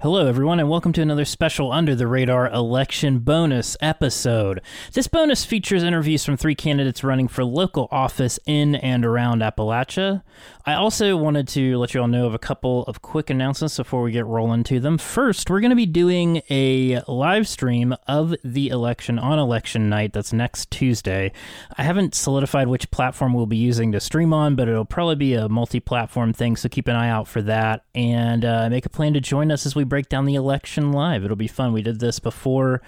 Hello, everyone, and welcome to another special Under the Radar election bonus episode. This bonus features interviews from three candidates running for local office in and around Appalachia. I also wanted to let you all know of a couple of quick announcements before we get rolling to them. First, we're going to be doing a live stream of the election on election night. That's next Tuesday. I haven't solidified which platform we'll be using to stream on, but it'll probably be a multi platform thing, so keep an eye out for that and uh, make a plan to join us as we break down the election live. It'll be fun. We did this before.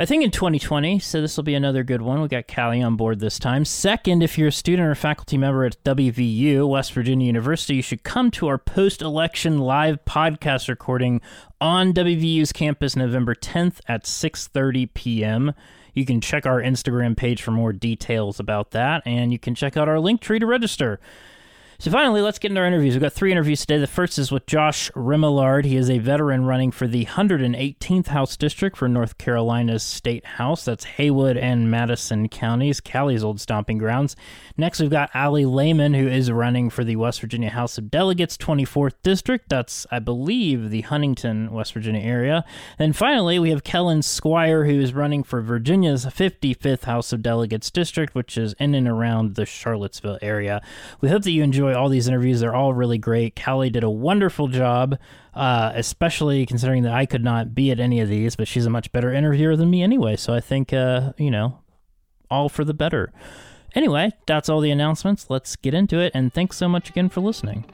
I think in 2020, so this will be another good one. We got Callie on board this time. Second, if you're a student or faculty member at WVU, West Virginia University, you should come to our post election live podcast recording on WVU's campus November 10th at 6:30 p.m. You can check our Instagram page for more details about that, and you can check out our link tree to register. So finally, let's get into our interviews. We've got three interviews today. The first is with Josh Remillard. He is a veteran running for the 118th House District for North Carolina's State House. That's Haywood and Madison counties, Callie's old stomping grounds. Next, we've got Ali Lehman, who is running for the West Virginia House of Delegates 24th District. That's, I believe, the Huntington, West Virginia area. And finally, we have Kellen Squire, who is running for Virginia's 55th House of Delegates District, which is in and around the Charlottesville area. We hope that you enjoy enjoy all these interviews. They're all really great. Callie did a wonderful job, uh, especially considering that I could not be at any of these, but she's a much better interviewer than me anyway. So I think, uh, you know, all for the better. Anyway, that's all the announcements. Let's get into it. And thanks so much again for listening.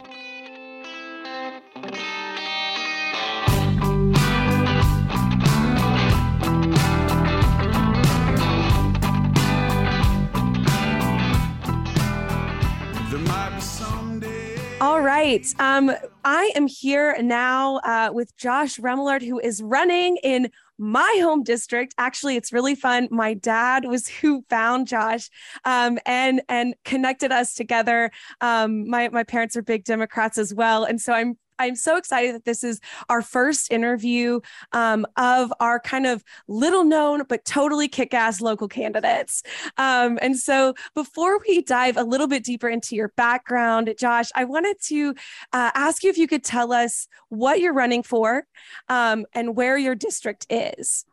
Right. Um, I am here now uh, with Josh Remillard, who is running in my home district. Actually, it's really fun. My dad was who found Josh um, and and connected us together. Um, my my parents are big Democrats as well, and so I'm I'm so excited that this is our first interview um, of our kind of little known but totally kick ass local candidates. Um, and so, before we dive a little bit deeper into your background, Josh, I wanted to uh, ask you if you could tell us what you're running for um, and where your district is.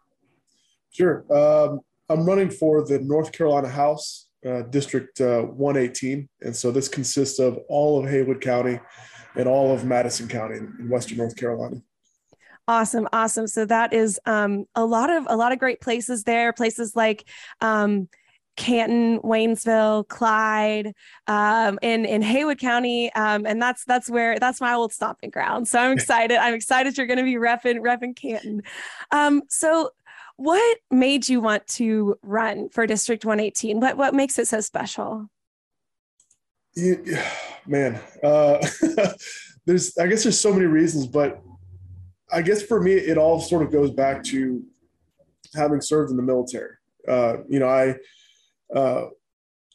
Sure. Um, I'm running for the North Carolina House, uh, District uh, 118. And so, this consists of all of Haywood County and all of Madison County in Western North Carolina. Awesome, awesome. So that is um, a lot of a lot of great places there. Places like um, Canton, Waynesville, Clyde, um, in in Haywood County, um, and that's that's where that's my old stomping ground. So I'm excited. I'm excited you're going to be repping repping Canton. Um, so, what made you want to run for District 118? What what makes it so special? man, uh, there's I guess there's so many reasons, but I guess for me it all sort of goes back to having served in the military. Uh, you know, I uh,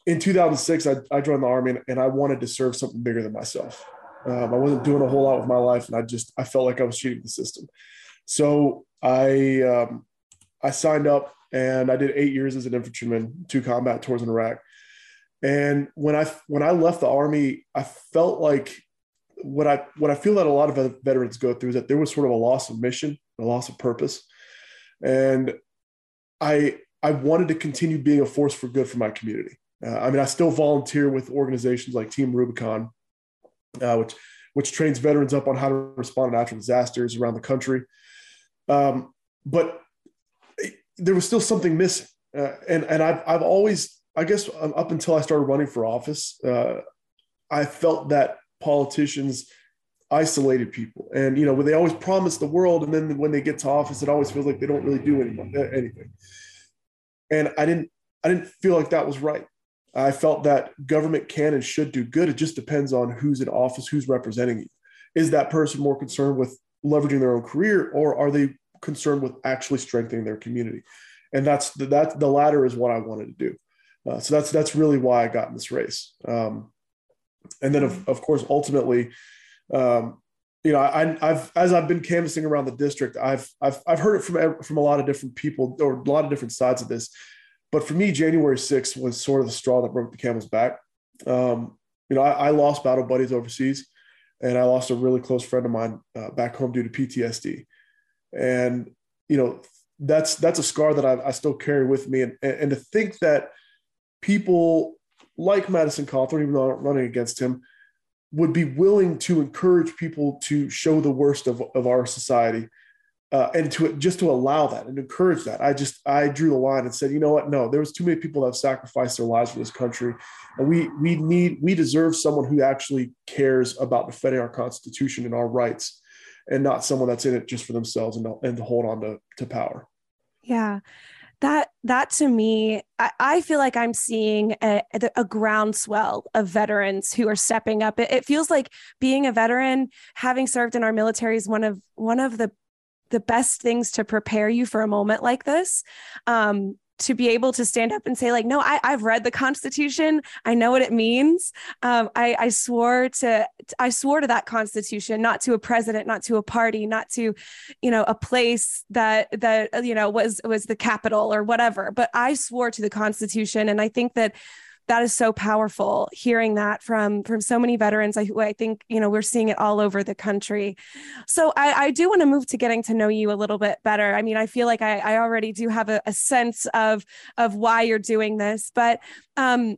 in 2006 I, I, joined the army and, and, I wanted to serve something bigger than myself. Um, I wasn't doing a whole lot with my life, and I just I felt like I was cheating the system. So I um, I signed up and I did eight years as an infantryman, two combat tours in Iraq. And when I when I left the army, I felt like what I what I feel that a lot of veterans go through is that there was sort of a loss of mission, a loss of purpose, and I I wanted to continue being a force for good for my community. Uh, I mean, I still volunteer with organizations like Team Rubicon, uh, which which trains veterans up on how to respond to natural disasters around the country. Um, but there was still something missing, uh, and and I've I've always I guess um, up until I started running for office, uh, I felt that politicians isolated people, and you know, when they always promise the world, and then when they get to office, it always feels like they don't really do anything. And I didn't, I didn't feel like that was right. I felt that government can and should do good. It just depends on who's in office, who's representing you. Is that person more concerned with leveraging their own career, or are they concerned with actually strengthening their community? And that's the, that the latter is what I wanted to do. Uh, so that's that's really why I got in this race. Um, and then of, of course, ultimately, um, you know, I, have as I've been canvassing around the district, I've I've I've heard it from from a lot of different people or a lot of different sides of this. But for me, January 6th was sort of the straw that broke the camel's back. Um, you know, I, I, lost battle buddies overseas. and I lost a really close friend of mine uh, back home due to PTSD. And you know, that's that's a scar that I, I still carry with me. And, and to think that people like Madison Cawthorn, even though I'm running against him, would be willing to encourage people to show the worst of, of our society uh, and to just to allow that and encourage that. I just I drew the line and said, you know what? No, there was too many people that have sacrificed their lives for this country, and we we need we deserve someone who actually cares about defending our Constitution and our rights, and not someone that's in it just for themselves and and to hold on to to power. Yeah, that that to me I, I, feel like i'm seeing a, a groundswell of veterans who are stepping up. It, it, feels like being a veteran having served in our military is one of one of the the best things to prepare you for a moment like this. Um, to be able to stand up and say like no I, i've read the constitution. I know what it means. Um, I, I swore to i swore to that constitution not to a president not to a party not to you know a place that that you know was was the capital or whatever. But i swore to the constitution and i think that that is so powerful hearing that from from so many veterans. I, I think you know we're seeing it all over the country. So I, I do want to move to getting to know you a little bit better. I mean I feel like I, I already do have a, a sense of of why you're doing this but um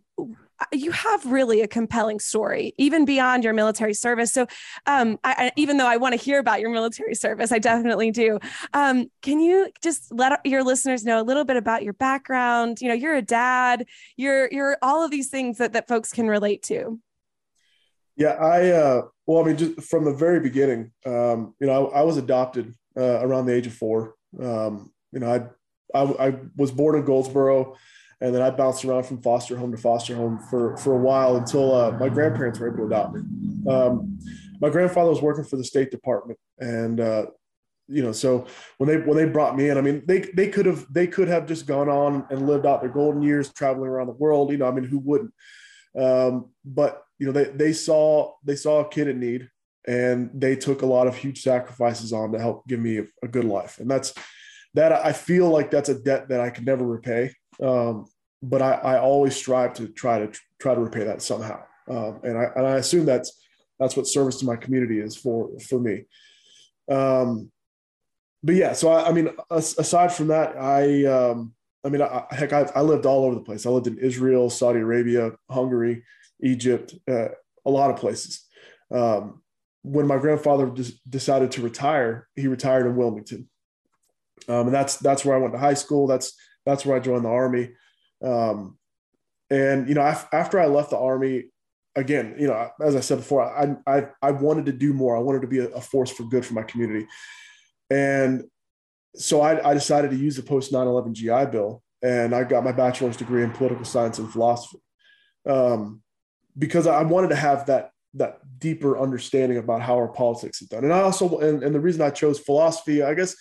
you have really a compelling story, even beyond your military service. So, um, I, I, even though I want to hear about your military service, I definitely do. Um, can you just let your listeners know a little bit about your background? You know, you're a dad. You're you're all of these things that that folks can relate to. Yeah, I uh, well, I mean, just from the very beginning, um, you know, I, I was adopted uh, around the age of four. Um, you know, I, I I was born in Goldsboro and then I bounced around from foster home to foster home for for a while until uh, my grandparents were able to adopt me. Um, my grandfather was working for the State Department, and uh, you know, so when they when they brought me in, I mean, they they could have they could have just gone on and lived out their golden years traveling around the world. You know, I mean, who wouldn't? Um, but you know, they they saw they saw a kid in need, and they took a lot of huge sacrifices on to help give me a, a good life, and that's that I feel like that's a debt that I could never repay. Um, but I, I, always strive to try to try to repay that somehow. Um, and I and I assume that's that's what service to my community is for for me. Um, but yeah, so I, I mean, aside from that, I um, I mean, I, heck, I, I, lived all over the place. I lived in Israel, Saudi Arabia, Hungary, Egypt, uh, a lot of places. Um, when my grandfather decided to retire, he retired in Wilmington, um, and that's that's where I went to high school. That's that's where I joined the army. Um, and you know, after I left the army, again, you know, as I said before, I I, I wanted to do more. I wanted to be a, a force for good for my community, and so I, I decided to use the post 9/11 GI Bill, and I got my bachelor's degree in political science and philosophy, um, because I wanted to have that that deeper understanding about how our politics is done. And I also, and, and the reason I chose philosophy, I guess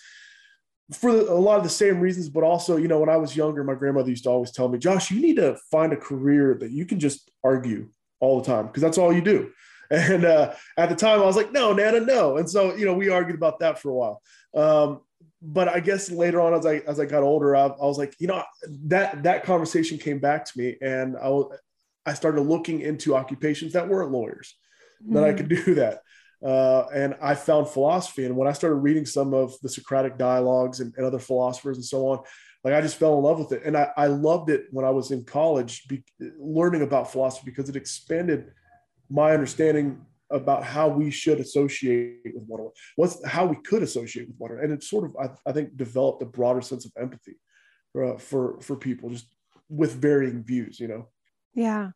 for a lot of the same reasons, but also, you know, when I was younger, my grandmother used to always tell me, Josh, you need to find a career that you can just argue all the time because that's all you do. And uh, at the time, I was like, no, Nana, no. And so, you know, we argued about that for a while. Um, but I guess later on, as I as I got older, I, I was like, you know, that that conversation came back to me, and I I started looking into occupations that weren't lawyers, mm-hmm. that I could do that. Uh, and I found philosophy. And when I started reading some of the Socratic dialogues and, and, other philosophers and so on, like I just fell in love with it. And I, I loved it when I was in college, be, learning about philosophy because it expanded my understanding about how we should associate with one another, what's how we could associate with one another. And it sort of, I, I think, developed a broader sense of empathy uh, for, for people just with varying views, you know? Yeah.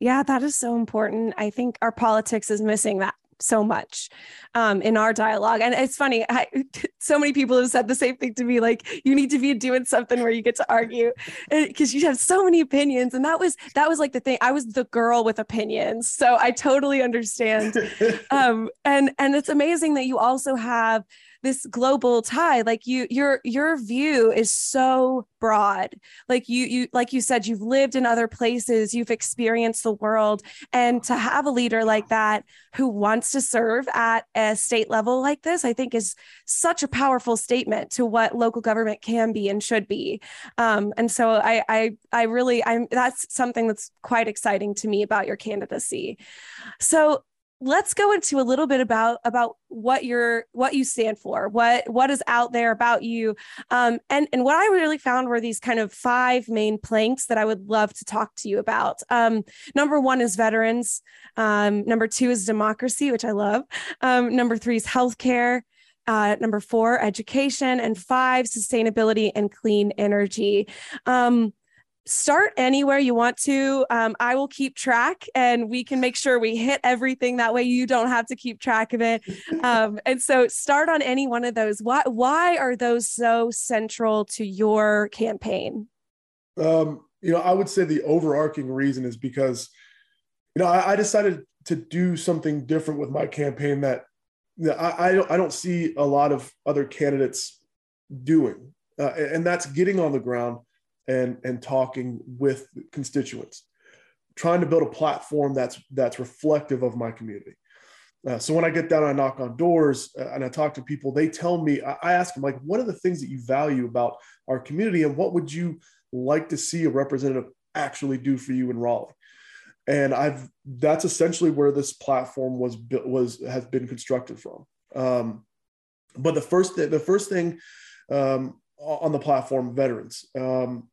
Yeah, that is so important. I think our politics is missing that so much um, in our dialogue. And it's funny, I, so many people have said the same thing to me like, you need to be doing something where you get to argue because you have so many opinions. And that was, that was like the thing. I was the girl with opinions. So I totally understand. um, and, and it's amazing that you also have this global tie like you your your view is so broad. Like you you like you said you've lived in other places you've experienced the world and to have a leader like that who wants to serve at a state level like this i think is such a powerful statement to what local government can be and should be. Um, and so i i i really i'm that's something that's quite exciting to me about your candidacy. So let's go into a little bit about about what you're what you stand for what what is out there about you. Um, and and what i really found were these kind of five main planks that i would love to talk to you about. Um, number one is veterans. Um, number two is democracy which i love. Um, number three is healthcare. Uh, number four education. And five sustainability and clean energy. Um, start anywhere you want to. Um, I will keep track and we can make sure we hit everything. That way you don't have to keep track of it. Um, and so start on any one of those. Why, why are those so central to your campaign? Um, you know, I would say the overarching reason is because, you know, I, I decided to do something different with my campaign that, that I, I, don't, I don't see a lot of other candidates doing. Uh, and that's getting on the ground and and talking with constituents trying to build a platform that's that's reflective of my community. Uh, so when i get down i knock on doors uh, and i talk to people they tell me I, I ask them like what are the things that you value about our community and what would you like to see a representative actually do for you in raleigh? And i've that's essentially where this platform was was has been constructed from. Um, but the first the first thing um, on the platform veterans. Um,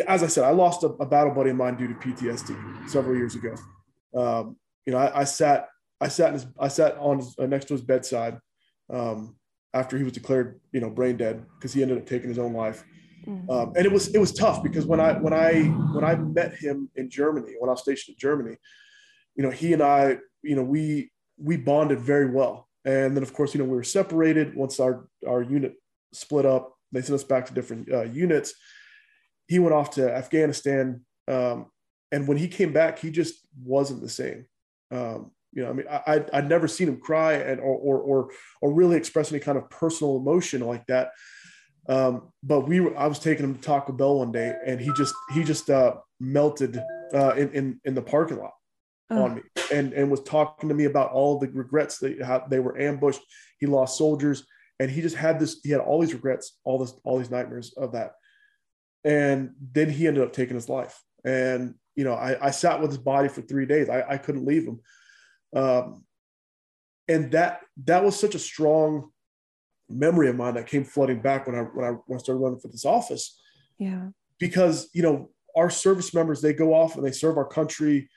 as I said, I lost a, a, battle buddy of mine due to PTSD several years ago. Um, you know, I, I, sat, I sat, his, I sat on his, uh, next to his bedside um, after he was declared, you know, brain dead because he ended up taking his own life. Mm-hmm. Um, and it was it was tough because when I when I when I met him in Germany when I was stationed in Germany, you know, he and I, you know, we we bonded very well. And then of course, you know, we were separated once our our unit split up. They sent us back to different uh, units he went off to Afghanistan. Um, and when he came back, he just wasn't the same. Um, you know, I mean, I, I'd never seen him cry and or, or, or, or really express any kind of personal emotion like that. Um, but we were, I was taking him to Taco Bell one day and he just, he just, uh, melted, uh, in, in, in the parking lot oh. on me and, and was talking to me about all the regrets that how they were ambushed. He lost soldiers and he just had this, he had all these regrets, all this, all these nightmares of that and then he ended up taking his life. And you know i, I sat with his body for three days. I, I couldn't leave him. Um, and that that was such a strong memory of mine that came flooding back when i when i, when I started running for this office. Yeah. Because you know our service members they go off and they serve our country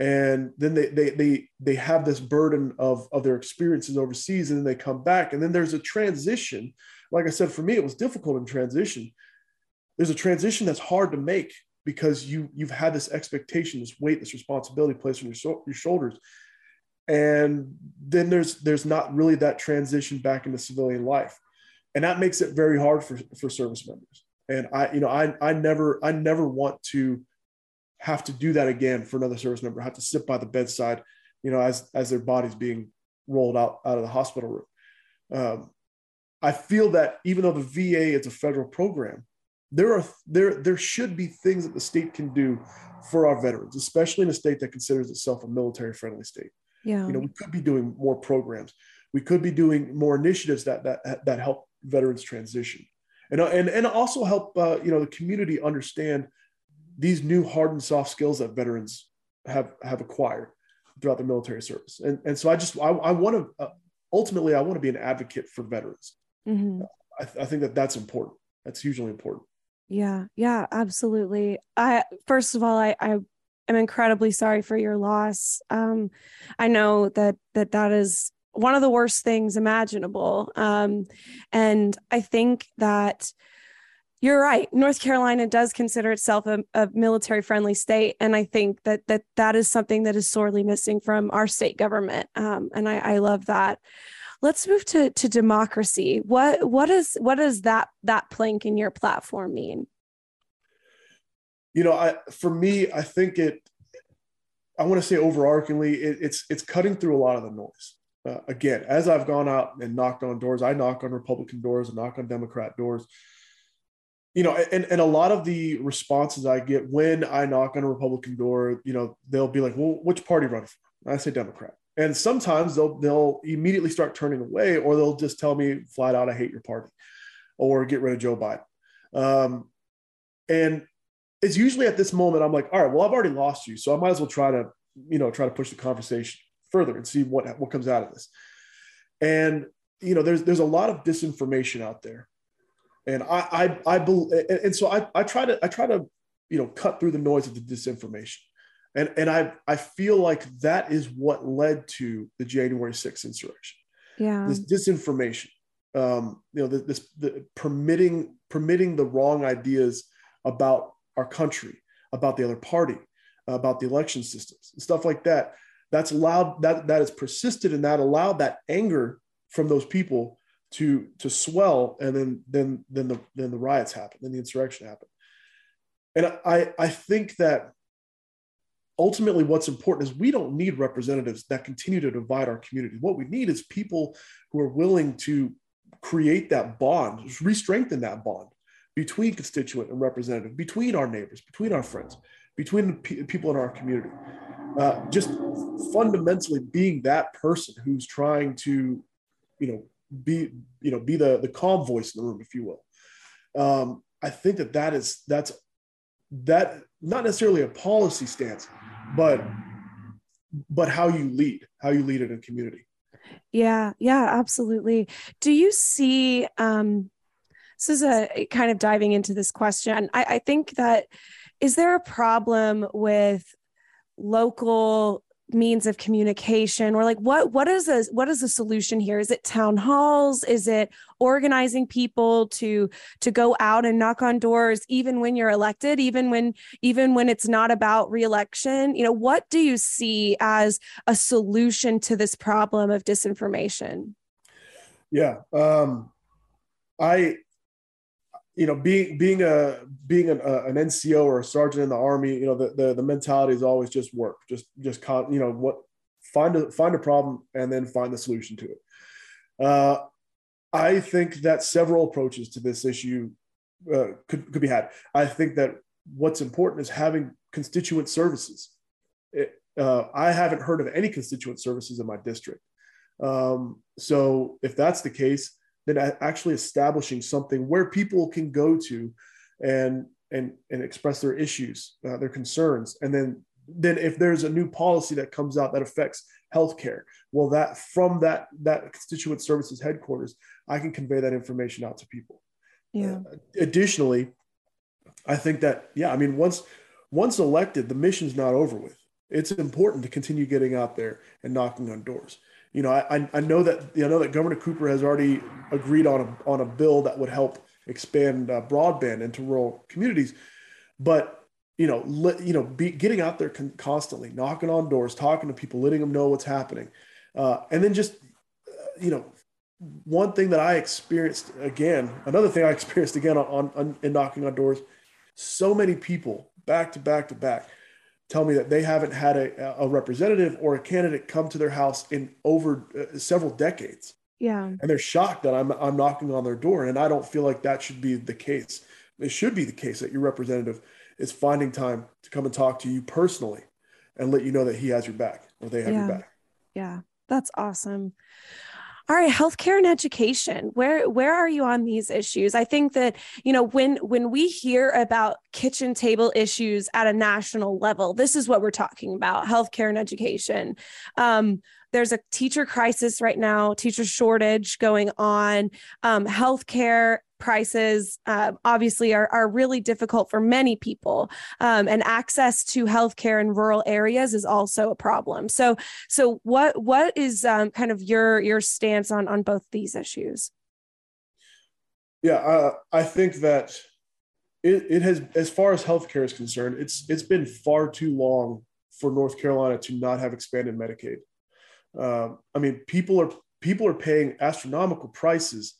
and then they they they they have this burden of of their experiences overseas and then they come back. And then there's a transition. Like i said for me it was difficult in transition there's a transition that's hard to make because you you've had this expectation, this weight, this responsibility placed on your, so, your shoulders, and then there's there's not really that transition back into civilian life, and that makes it very hard for for service members. And I you know I I never I never want to have to do that again for another service member. Have to sit by the bedside, you know, as as their body's being rolled out out of the hospital room. Um, I feel that even though the VA is a federal program, there are there there should be things that the state can do for our veterans, especially in a state that considers itself a military friendly state. Yeah. You know, we could be doing more programs. We could be doing more initiatives that that that help veterans transition, and and and also help uh, you know the community understand these new hard and soft skills that veterans have have acquired throughout their military service. And and so I just I, I want to uh, ultimately I want to be an advocate for veterans. Mm-hmm. I, th- I think that that's important. That's hugely important. Yeah, yeah, absolutely. I first of all, I, I am incredibly sorry for your loss. Um, I know that that that is one of the worst things imaginable. Um, and I think that you're right. North Carolina does consider itself a, a military friendly state, and I think that that that is something that is sorely missing from our state government. Um, and I, I love that. Let's move to to democracy. What what is what does that that plank in your platform mean? You know, I for me, I think it. I want to say overarchingly, it, it's it's cutting through a lot of the noise. Uh, again, as I've gone out and knocked on doors, I knock on Republican doors and knock on Democrat doors. You know, and, and a lot of the responses I get when I knock on a Republican door, you know, they'll be like, "Well, which party run for?" I say Democrat and sometimes they'll they'll immediately start turning away or they'll just tell me flat out i hate your party or get rid of joe biden. Um, and it's usually at this moment i'm like all right well i've already lost you so i might as well try to you know try to push the conversation further and see what what comes out of this. And you know, there's there's a lot of disinformation out there, and I I I believe, and so I I try to I try to you know cut through the noise of the disinformation, and and I I feel like that is what led to the January 6th insurrection. Yeah, this disinformation, um, you know, this the permitting permitting the wrong ideas about our country, about the other party, about the election systems, and stuff like that. That's allowed that that has persisted and that allowed that anger from those people to to swell, and then then then the then the riots happen, then the insurrection happened. And I I think that ultimately what's important is we don't need representatives that continue to divide our community. What we need is people who are willing to create that bond, re-strengthen that bond between constituent and representative, between our neighbors, between our friends, between people in our community. Uh, just fundamentally being that person who's trying to, you know, be, you know, be the the calm voice in the room, if you will. Um, I think that that is that's that not necessarily a policy stance, but but how you lead, how you lead in a community. Yeah, yeah, absolutely. Do you see um this is a kind of diving into this question. I, I think that is there a problem with local means of communication or like what what is a what is the solution here? Is it town halls? Is it organizing people to to go out and knock on doors even when you're elected even when even when it's not about reelection? You know what do you see as a solution to this problem of disinformation? Yeah um i you know, being being a being an, a, an NCO or a sergeant in the army, you know, the, the, the mentality is always just work, just just con, you know what find a find a problem and then find the solution to it. Uh, I think that several approaches to this issue uh, could could be had. I think that what's important is having constituent services. It, uh, I haven't heard of any constituent services in my district. Um, so if that's the case, than actually establishing something where people can go to and and and express their issues, uh, their concerns, and then then if there's a new policy that comes out that affects healthcare, well, that from that that constituent services headquarters, I can convey that information out to people. Yeah. Uh, additionally, I think that yeah, I mean once once elected, the mission's not over with. It's important to continue getting out there and knocking on doors you know, I, I know that I know that Governor Cooper has already agreed on a, on a bill that would help expand uh, broadband into rural communities, but you know, let, you know, be, getting out there con- constantly, knocking on doors, talking to people, letting them know what's happening, uh, and then just uh, you know, one thing that I experienced again, another thing I experienced again on, on, on in knocking on doors, so many people back to back to back tell me that they haven't had a, a representative or a candidate come to their house in over uh, several decades. Yeah. And they're shocked that I'm, I'm knocking on their door. And I don't feel like that should be the case. It should be the case that your representative is finding time to come and talk to you personally and let you know that he has your back or they have yeah. your back. Yeah. That's awesome all right healthcare and education. Where where are you on these issues? I think that you know when when we hear about kitchen table issues at a national level this is what we're talking about healthcare and education. Um, there's a teacher crisis right now teacher shortage going on. Um, healthcare prices uh, obviously are, are really difficult for many people. Um, and access to healthcare in rural areas is also a problem. So so what what is um, kind of your your stance on on both these issues? Yeah uh, i think that it, it has as far as healthcare is concerned it's it's been far too long for north carolina to not have expanded medicaid. Uh, i mean people are people are paying astronomical prices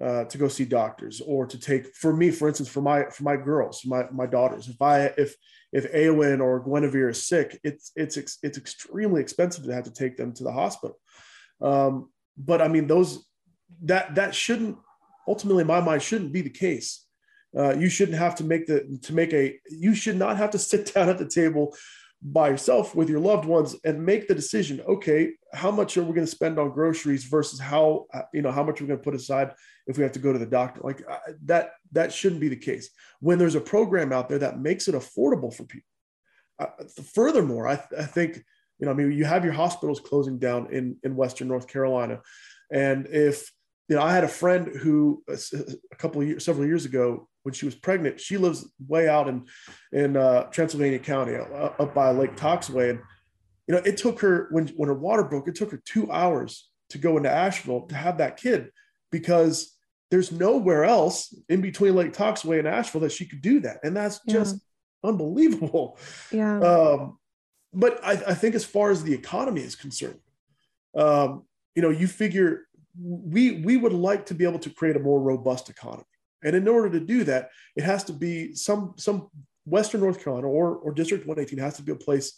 uh, to go see doctors or to take for me for instance for my for my girls my my daughters if i if if Awen or Guinevere is sick it's it's it's extremely expensive to have to take them to the hospital. Um, but i mean those that that shouldn't ultimately in my mind shouldn't be the case. Uh, you shouldn't have to make the to make a you should not have to sit down at the table by yourself with your loved ones and make the decision okay how much are we going to spend on groceries versus how uh, you know how much we're going to put aside if we have to go to the doctor like uh, that that shouldn't be the case. When there's a program out there that makes it affordable for people uh, furthermore I, I think You know, I mean, you have your hospitals closing down in in Western North Carolina, and if you know, I had a friend who a couple of years, several years ago, when she was pregnant, she lives way out in in uh, Transylvania County, uh, up by Lake Toxaway, and you know, it took her when when her water broke, it took her two hours to go into Asheville to have that kid because there's nowhere else in between Lake Toxaway and Asheville that she could do that, and that's just yeah. unbelievable. Yeah. Um, but I, I, think as far as the economy is concerned, um, you know, you figure we we would like to be able to create a more robust economy, and in order to do that, it has to be some some Western North Carolina or or District 118 has to be a place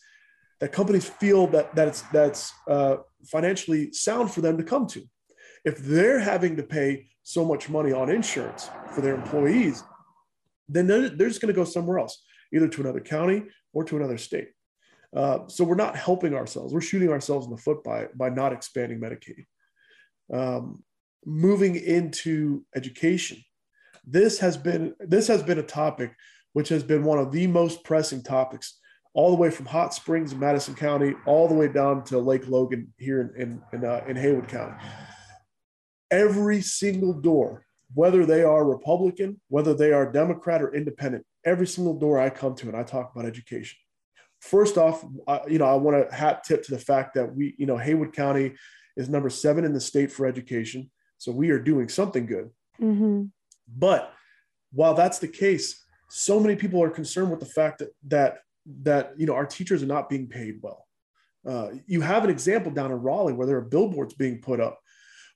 that companies feel that that's that's uh, financially sound for them to come to. If they're having to pay so much money on insurance for their employees, then they're, they're just going to go somewhere else, either to another county or to another state. Uh, so we're not helping ourselves. We're shooting ourselves in the foot by by not expanding Medicaid. Um, moving into education, this has been this has been a topic which has been one of the most pressing topics all the way from Hot Springs in Madison County, all the way down to Lake Logan here in, in, in, uh, in Haywood County. Every single door, whether they are Republican, whether they are Democrat or independent, every single door I come to and I talk about education. First off, uh, you know, I want to hat tip to the fact that we, you know, Haywood County is number seven in the state for education. So we are doing something good. Mm-hmm. But while that's the case, so many people are concerned with the fact that, that that you know our teachers are not being paid well. Uh, you have an example down in Raleigh where there are billboards being put up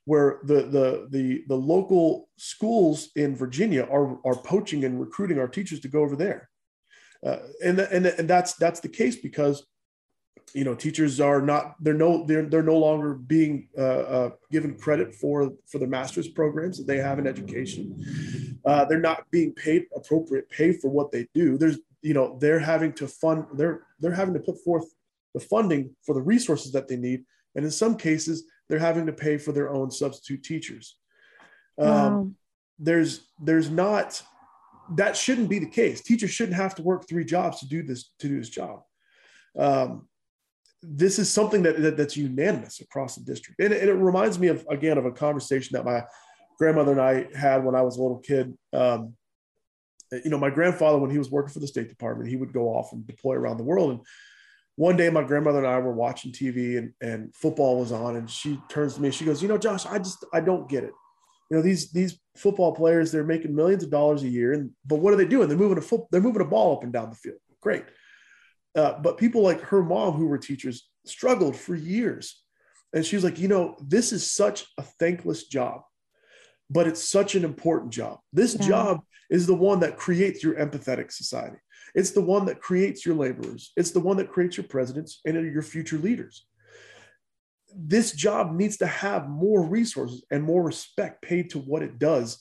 where the the the, the local schools in Virginia are are poaching and recruiting our teachers to go over there, uh, and and and that's that's the case because you know teachers are not they're no they're they're no longer being uh, uh, given credit for for the master's programs that they have in education. Uh, they're not being paid appropriate pay for what they do. There's you know they're having to fund they're they're having to put forth the funding for the resources that they need. And in some cases they're having to pay for their own substitute teachers. Um, wow. there's there's not that shouldn't be the case. Teachers shouldn't have to work three jobs to do this to do this job. Um, this is something that, that, that's unanimous across the district. And, and, it reminds me of again of a conversation that my grandmother and i had when i was a little kid. Um, you know, my grandfather, when he was working for the State Department, he would go off and deploy around the world. And one day, my grandmother and I were watching TV, and and football was on, and she turns to me, she goes, "You know, Josh, I just I don't get it. You know, these these football players, they're making millions of dollars a year, and but what are they doing? They're moving a foot, they're moving a ball up and down the field. Great, uh, but people like her mom, who were teachers, struggled for years, and she was like, you know, this is such a thankless job but it's such an important job. This yeah. job is the one that creates your empathetic society. It's the one that creates your laborers. It's the one that creates your presidents and your future leaders. This job needs to have more resources and more respect paid to what it does,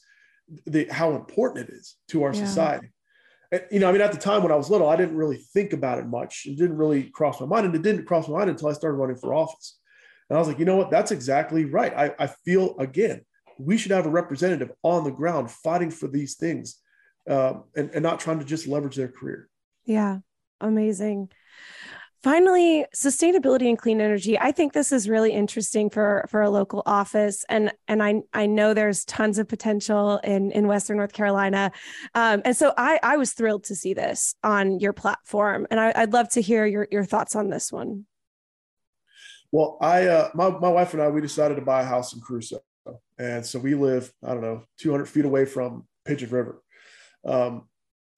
the, how important it is to our yeah. society. And, you know, I mean, at the time when I was little, I didn't really think about it much. It didn't really cross my mind. And it didn't cross my mind until I started running for office. And I was like, you know what? That's exactly right. I, I feel, again, we should have a representative on the ground fighting for these things um, and, and not trying to just leverage their career. Yeah, amazing. Finally, sustainability and clean energy. I think this is really interesting for for a local office, and and I I know there's tons of potential in in Western North Carolina, um, and so I I was thrilled to see this on your platform, and I, I'd love to hear your your thoughts on this one. Well, I uh, my my wife and I we decided to buy a house in Cruso, and so we live, I don't know, 200 feet away from Pigeon River. Um,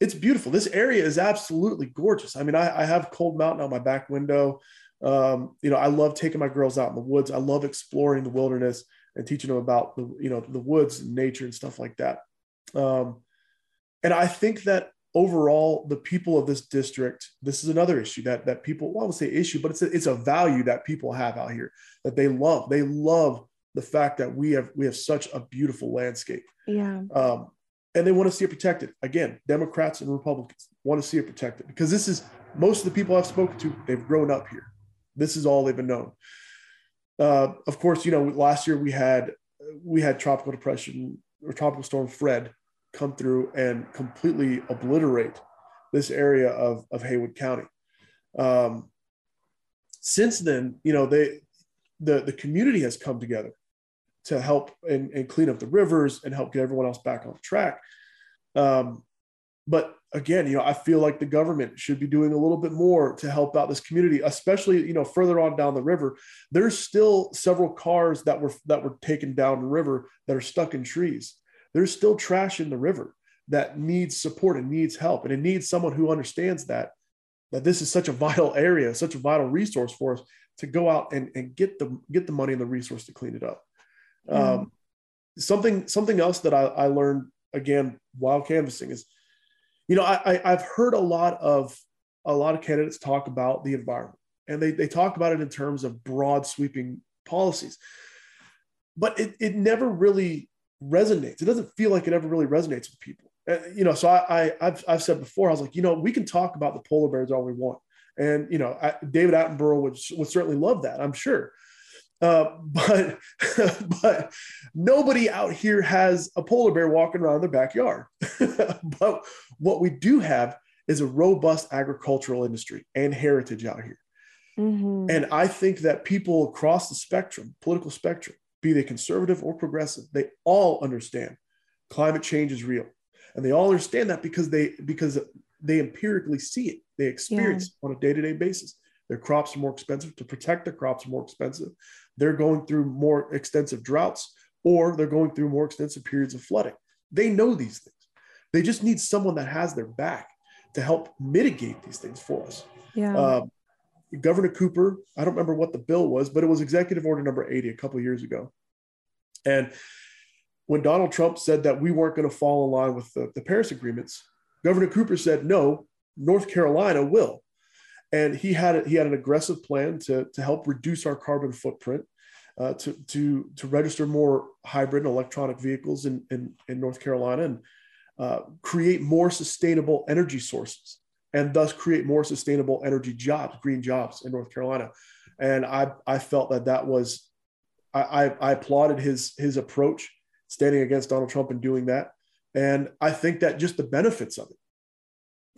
it's beautiful. This area is absolutely gorgeous. I mean, I, I have Cold Mountain out my back window. Um, you know, I love taking my girls out in the woods. I love exploring the wilderness and teaching them about the, you know, the woods and nature and stuff like that. Um, and I think that overall, the people of this district, this is another issue that that people, well, I would say issue, but it's a, it's a value that people have out here that they love. They love the fact that we have we have such a beautiful landscape. Yeah. Um, and they want to see it protected. Again, Democrats and Republicans want to see it protected because this is most of the people I've spoken to. They've grown up here. This is all they've been known. Uh, of course, you know last year we had we had tropical depression or tropical storm Fred come through and completely obliterate this area of of Haywood County. Um, since then, you know, they the the community has come together to help and, and clean up the rivers and help get everyone else back on track. Um, but again, you know, I feel like the government should be doing a little bit more to help out this community, especially you know further on down the river. There's still several cars that were that were taken down the river that are stuck in trees. There's still trash in the river that needs support and needs help, and it needs someone who understands that that this is such a vital area, such a vital resource for us to go out and, and get the get the money and the resource to clean it up. Mm. Um, something something else that I, I learned again while canvassing is you know, I, I have heard a lot of a lot of candidates talk about the environment, and they they talk about it in terms of broad sweeping policies, but it it never really resonates. It doesn't feel like it ever really resonates with people. And, you know, so I, I have I've said before, I was like, you know, we can talk about the polar bears all we want, and you know, I, David Attenborough would would certainly love that, I'm sure. Uh, but but nobody out here has a polar bear walking around their backyard. but what we do have is a robust agricultural industry and heritage out here. Mm-hmm. And I think that people across the spectrum, political spectrum, be they conservative or progressive, they all understand climate change is real. And they all understand that because they because they empirically see it. They experience yeah. on a day-to-day basis. Their crops are more expensive. To protect their crops are more expensive. They're going through more extensive droughts or they're going through more extensive periods of flooding. They know these things. They just need someone that has their back to help mitigate these things for us. Yeah. Um, Governor Cooper, I don't remember what the bill was, but it was Executive Order number 80 a couple years ago. And when Donald Trump said that we weren't going to fall in line with the, the Paris agreements, Governor Cooper said, no, North Carolina will and he had he had an aggressive plan to to help reduce our carbon footprint, uh, to to to register more hybrid and electronic vehicles in in, in North Carolina and uh, create more sustainable energy sources and thus create more sustainable energy jobs, green jobs in North Carolina. And I I felt that that was I, I, I applauded his his approach standing against Donald Trump and doing that. And I think that just the benefits of it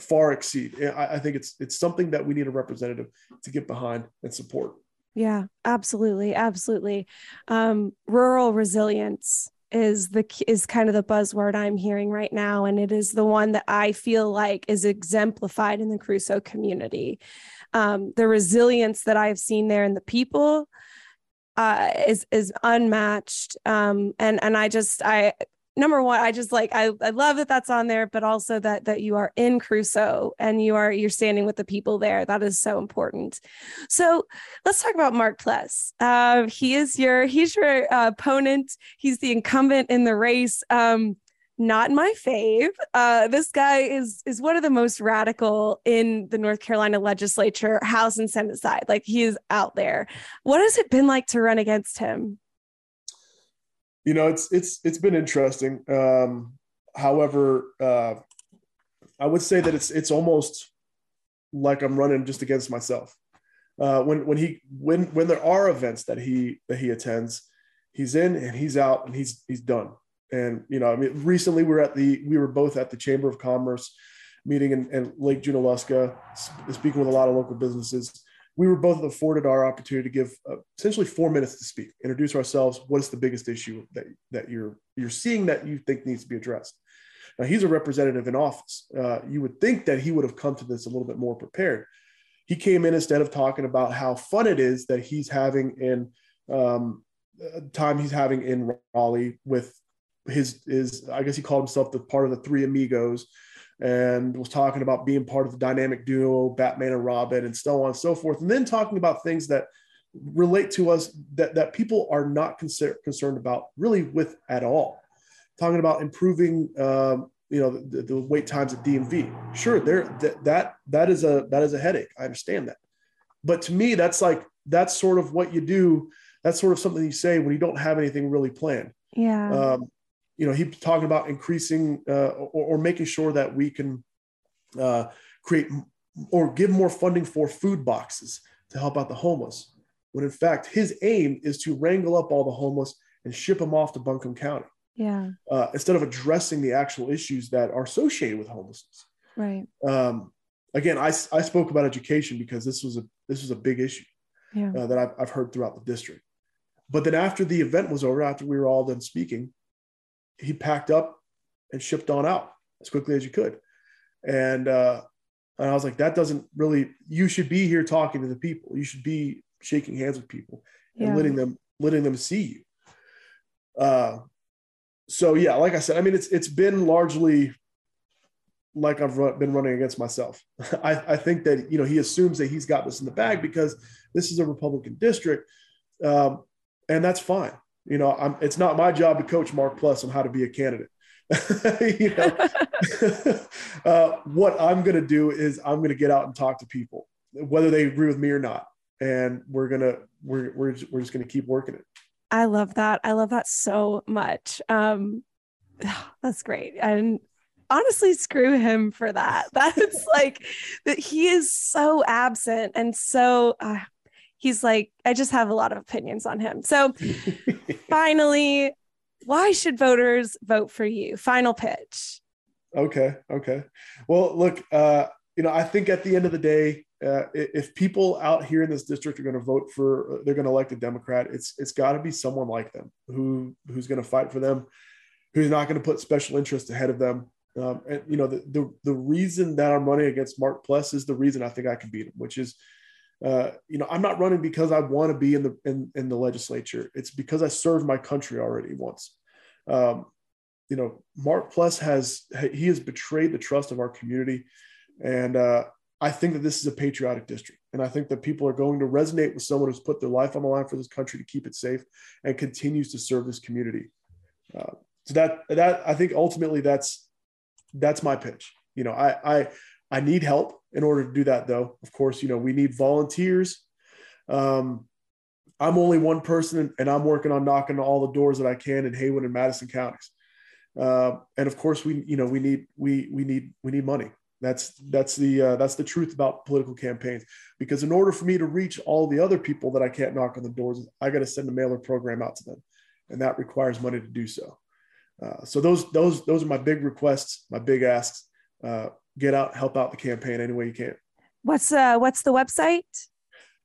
far exceed. I, I think it's it's something that we need a representative to get behind and support. Yeah, absolutely, absolutely. Um, rural resilience is the is kind of the buzzword I'm hearing right now, and it is the one that I feel like is exemplified in the Cruso community. Um, the resilience that I've seen there in the people uh, is is unmatched, um, and and I just I number one, I just like I, I love that that's on there, but also that that you are in Cruso and you are you're standing with the people there. That is so important. So let's talk about Mark Pless. Uh, he is your he's your uh, opponent. He's the incumbent in the race. Um, not my fave. Uh, this guy is is one of the most radical in the North Carolina legislature, House and Senate side. Like he is out there. What has it been like to run against him? You know, it's it's it's been interesting. Um, however, uh, I would say that it's it's almost like I'm running just against myself. Uh, when when he when when there are events that he that he attends, he's in and he's out and he's he's done. And you know, I mean, recently we are at the we were both at the Chamber of Commerce meeting in, in Lake Junaluska, speaking with a lot of local businesses we were both afforded our opportunity to give uh, essentially four minutes to speak, introduce ourselves. What is the biggest issue that, that you're you're seeing that you think needs to be addressed? Now he's a representative in office. Uh, you would think that he would have come to this a little bit more prepared. He came in instead of talking about how fun it is that he's having in um, uh, time he's having in Raleigh with his his I guess he called himself the part of the three amigos and was talking about being part of the dynamic duo, Batman and Robin, and so on and so forth. And then talking about things that relate to us that, that people are not concerned concerned about really with at all. Talking about improving, um, you know, the, the, wait times at DMV. Sure, there that, that that is a that is a headache. I understand that, but to me, that's like that's sort of what you do. That's sort of something you say when you don't have anything really planned. Yeah. Um, you know, he's talking about increasing uh, or, or, making sure that we can uh, create or give more funding for food boxes to help out the homeless. When in fact, his aim is to wrangle up all the homeless and ship them off to Buncombe County. Yeah. Uh, instead of addressing the actual issues that are associated with homelessness. Right. Um, again, I, I spoke about education because this was a this was a big issue. yeah. uh, that I've, I've heard throughout the district. But then after the event was over, after we were all done speaking, he packed up and shipped on out as quickly as you could. And uh, and I was like, that doesn't really. You should be here talking to the people. You should be shaking hands with people and Yeah. letting them letting them see you. Uh, so yeah, like I said, I mean, it's it's been largely like I've run, been running against myself. I, I think that you know he assumes that he's got this in the bag because this is a Republican district, um, and that's fine. You know, I'm, it's not my job to coach Mark Pless on how to be a candidate. you know, uh, what I'm going to do is I'm going to get out and talk to people, whether they agree with me or not, and we're gonna we're we're just, we're just going to keep working it. I love that. I love that so much. Um, that's great. And honestly, screw him for that. That's like that he is so absent and so uh, he's like, I just have a lot of opinions on him. So finally, why should voters vote for you? Final pitch. Okay. Okay. Well, look, uh, you know, I think at the end of the day, uh, if people out here in this district are going to vote for, uh, they're going to elect a Democrat. It's it's got to be someone like them who who's going to fight for them, who's not going to put special interests ahead of them. Um, and you know, the, the the reason that I'm running against Mark Pless is the reason I think I can beat him, which is, uh, you know, I'm not running because I want to be in the in, in the legislature. It's because I served my country already once. Um, you know, Mark Pless has he has betrayed the trust of our community, and uh, I think that this is a patriotic district, and I think that people are going to resonate with someone who's put their life on the line for this country to keep it safe and continues to serve this community. Uh, so that that I think ultimately that's that's my pitch. You know, I I I need help in order to do that, though. Of course, you know we need volunteers. Um, I'm only one person, and I'm working on knocking all the doors that I can in Haywood and Madison counties. Uh, and of course, we you know we need we we need we need money. That's that's the uh, that's the truth about political campaigns. Because in order for me to reach all the other people that I can't knock on the doors, I got to send a mailer program out to them, and that requires money to do so. Uh, so those those those are my big requests, my big asks. Uh, get out, help out the campaign any way you can. What's uh what's the website?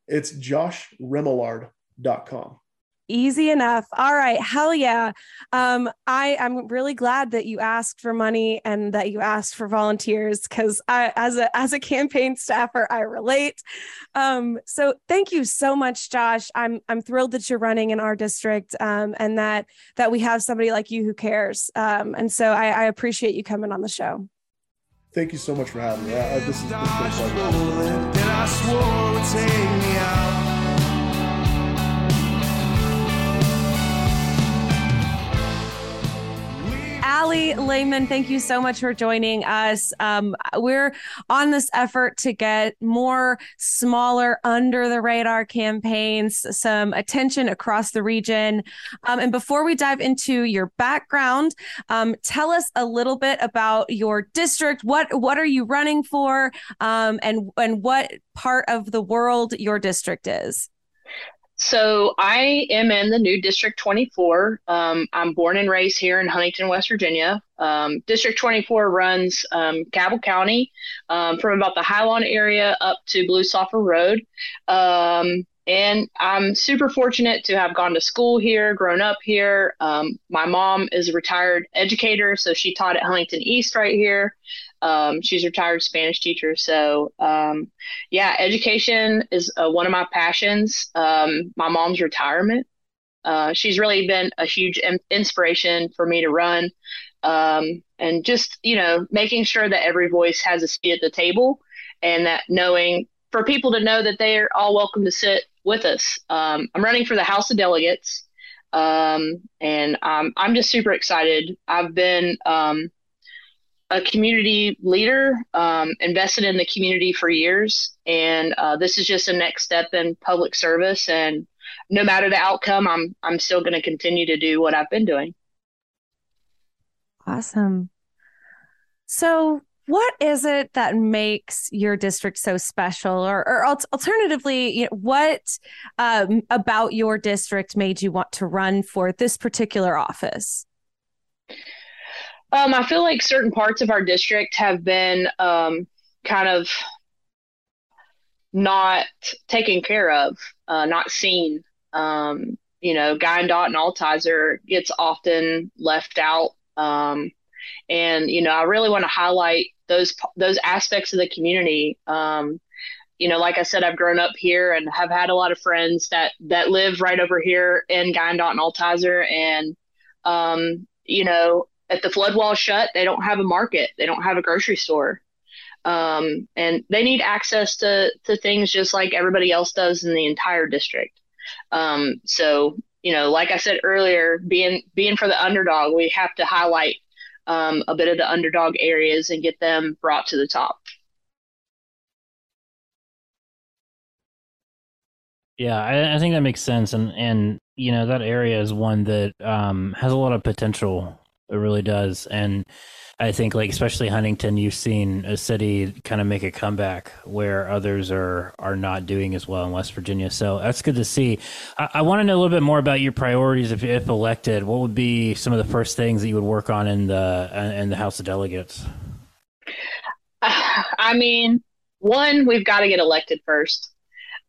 It's joshremillard.com. Easy enough. All right. Hell yeah. Um, I, I'm really glad that you asked for money and that you asked for volunteers because I as a as a campaign staffer, I relate. Um, so thank you so much, Josh. I'm I'm thrilled that you're running in our district um, and that that we have somebody like you who cares. Um, and so I, I appreciate you coming on the show. Thank you so much for having me. I, I, this is been a. Allie Lehman, thank you so much for joining us. Um, we're on this effort to get more smaller, under the radar campaigns, some attention across the region. Um, and before we dive into your background, um, tell us a little bit about your district. What what are you running for, um, and and what part of the world your district is? So I am in the new District 24. Um, I'm born and raised here in Huntington, West Virginia. Um, District 24 runs um, Cabell County um, from about the Highland area up to Blue Sulphur Road. Um, and I'm super fortunate to have gone to school here, grown up here. Um, my mom is a retired educator, so she taught at Huntington East right here. Um, she's a retired Spanish teacher. So, um, yeah, education is uh, one of my passions. Um, my mom's retirement. Uh, she's really been a huge in- inspiration for me to run. Um, and just, you know, making sure that every voice has a seat at the table and that knowing for people to know that they're all welcome to sit with us. Um, I'm running for the House of Delegates. Um, and I'm just super excited. I've been um, a community leader, um, invested in the community for years, and uh, this is just a next step in public service. And no matter the outcome, I'm I'm still going to continue to do what I've been doing. Awesome. So, what is it that makes your district so special? Or, or al- alternatively, you know, what um, about your district made you want to run for this particular office? Um, I feel like certain parts of our district have been um, kind of not taken care of, uh, not seen. Um, you know, Dot and Altizer gets often left out. Um, and you know, I really want to highlight those those aspects of the community. Um, you know, like I said, I've grown up here and have had a lot of friends that that live right over here in Dot and Altizer, and um, you know, if the flood wall shut, they don't have a market, they don't have a grocery store. Um, and they need access to, to things just like everybody else does in the entire district. Um, so, you know, like I said earlier, being being for the underdog, we have to highlight um, a bit of the underdog areas and get them brought to the top. Yeah, I, I, think that makes sense, and and you know that area is one that um, has a lot of potential. It really does, and I think like especially Huntington, you've seen a city kind of make a comeback where others are are not doing as well in West Virginia. So that's good to see. I, I want to know a little bit more about your priorities if, if elected. What would be some of the first things that you would work on in the in the House of Delegates? I mean, one, we've got to get elected first.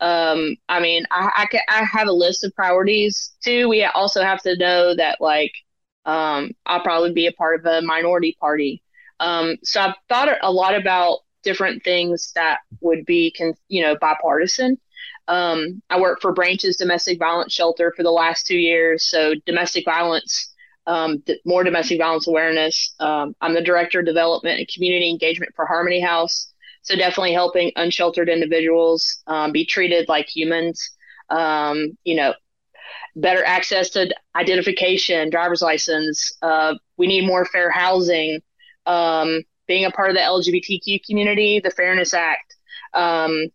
Um, I mean, I, I, I have a list of priorities. Two, we also have to know that like um, I'll probably be a part of a minority party. Um, so I've thought a lot about different things that would be, con- you know, bipartisan. Um, I worked for Branches Domestic Violence Shelter for the last two years, so domestic violence, um, more domestic violence awareness. Um, I'm the director of development and community engagement for Harmony House, so definitely helping unsheltered individuals um, be treated like humans. Um, you know, better access to identification, driver's license. Uh, we need more fair housing. Um, being a part of the LGBTQ community, the Fairness Act, um,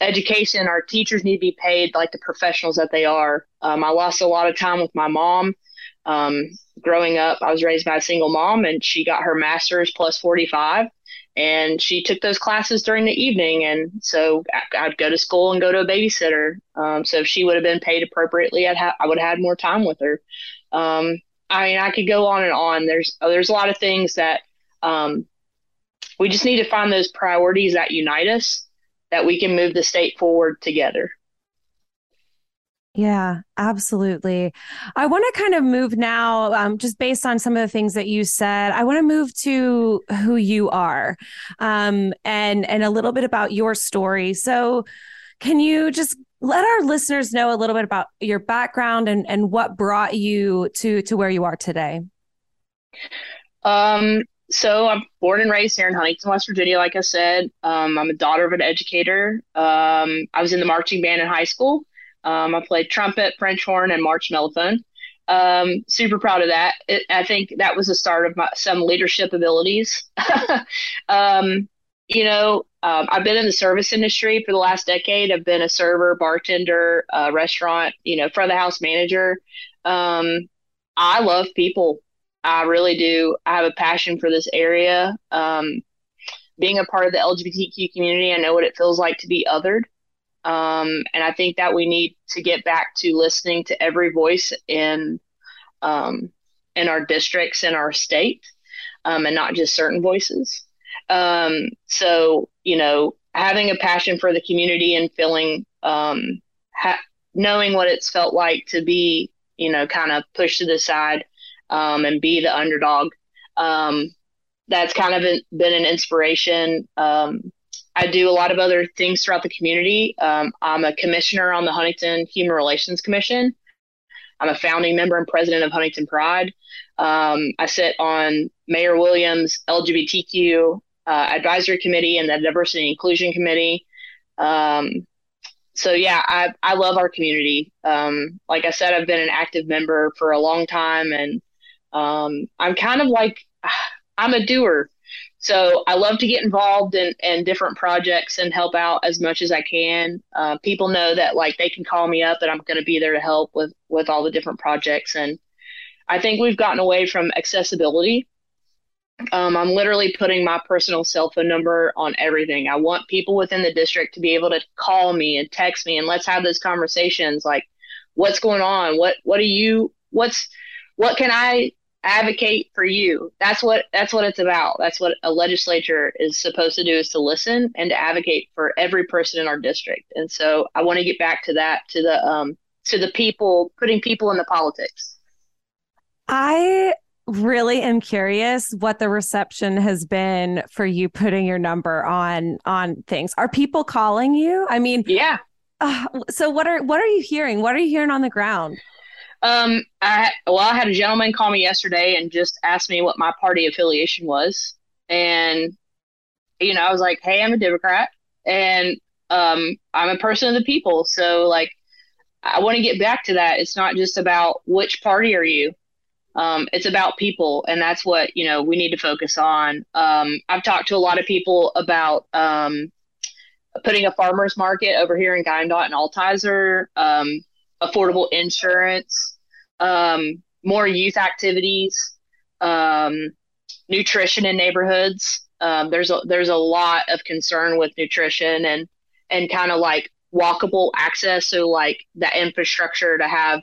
education. Our teachers need to be paid like the professionals that they are. Um, I lost a lot of time with my mom. Um, growing up, I was raised by a single mom, and she got her master's plus 45 and she took those classes during the evening and so i'd go to school and go to a babysitter. Um, so if she would have been paid appropriately i'd ha- i would have had more time with her. Um, i mean i could go on and on. There's oh, there's a lot of things that um, we just need to find those priorities that unite us that we can move the state forward together yeah, absolutely. I want to kind of move now, um, just based on some of the things that you said. I want to move to who you are, um, and and a little bit about your story. So, can you just let our listeners know a little bit about your background and and what brought you to to where you are today? Um. So I'm born and raised here in Huntington, West Virginia. Like I said, um, I'm a daughter of an educator. Um, I was in the marching band in high school. Um, I played trumpet, French horn, and march mellophone. Um, super proud of that. It, I think that was the start of my, some leadership abilities. um, you know, um, I've been in the service industry for the last decade. I've been a server, bartender, uh, restaurant, you know, front of the house manager. Um, I love people. I really do. I have a passion for this area. Um, being a part of the LGBTQ community, I know what it feels like to be othered. Um, and I think that we need to get back to listening to every voice in um, in our districts in our state, um, and not just certain voices. Um, so you know, having a passion for the community and feeling um, ha- knowing what it's felt like to be you know kind of pushed to the side um, and be the underdog. that's kind of been an inspiration. I do a lot of other things throughout the community. Um, I'm a commissioner on the Huntington Human Relations Commission. I'm a founding member and president of Huntington Pride. Um, I sit on Mayor Williams' LGBTQ uh, advisory committee and the diversity and inclusion committee. Um, so yeah, I, I love our community. Um, like I said, I've been an active member for a long time and um, I'm kind of like, I'm a doer. So I love to get involved in, in different projects and help out as much as I can. Uh, people know that like they can call me up and I'm going to be there to help with with all the different projects. And I think we've gotten away from accessibility. Um, I'm literally putting my personal cell phone number on everything. I want people within the district to be able to call me and text me and let's have those conversations. Like, what's going on? What what are you? What's what can I advocate for you. That's what that's what it's about. That's what a legislature is supposed to do is to listen and to advocate for every person in our district. And so I want to get back to that to the um to the people putting people in the politics. I really am curious what the reception has been for you putting your number on on things. Are people calling you? I mean, yeah. Uh, so what are what are you hearing? What are you hearing on the ground? Um, I well, I had a gentleman call me yesterday and just asked me what my party affiliation was, and you know, I was like, "Hey, I'm a Democrat, and um, I'm a person of the people." So, like, I want to get back to that. It's not just about which party are you. Um, it's about people, and that's what you know we need to focus on. Um, I've talked to a lot of people about um, putting a farmers market over here in Guyandotte and Altizer, um, affordable insurance, um, more youth activities, um, nutrition in neighborhoods. Um, there's a, there's a lot of concern with nutrition and and kind of like walkable access, so like that infrastructure to have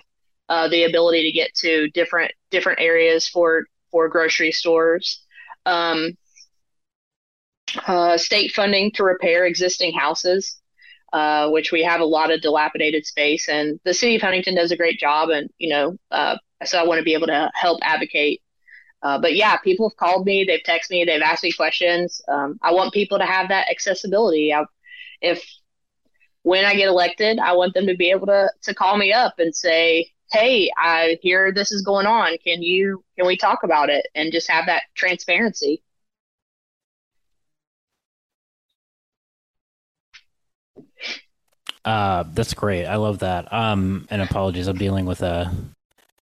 uh, the ability to get to different different areas for for grocery stores. Um, uh, state funding to repair existing houses, uh, which we have a lot of dilapidated space, and the city of Huntington does a great job. And you know, uh, so I want to be able to help advocate. Uh, but yeah, people have called me, they've texted me, they've asked me questions. Um, I want people to have that accessibility. I, if when I get elected, I want them to be able to to call me up and say, "Hey, I hear this is going on. Can you can we talk about it?" And just have that transparency. Uh, that's great. I love that. Um, and apologies, I'm dealing with a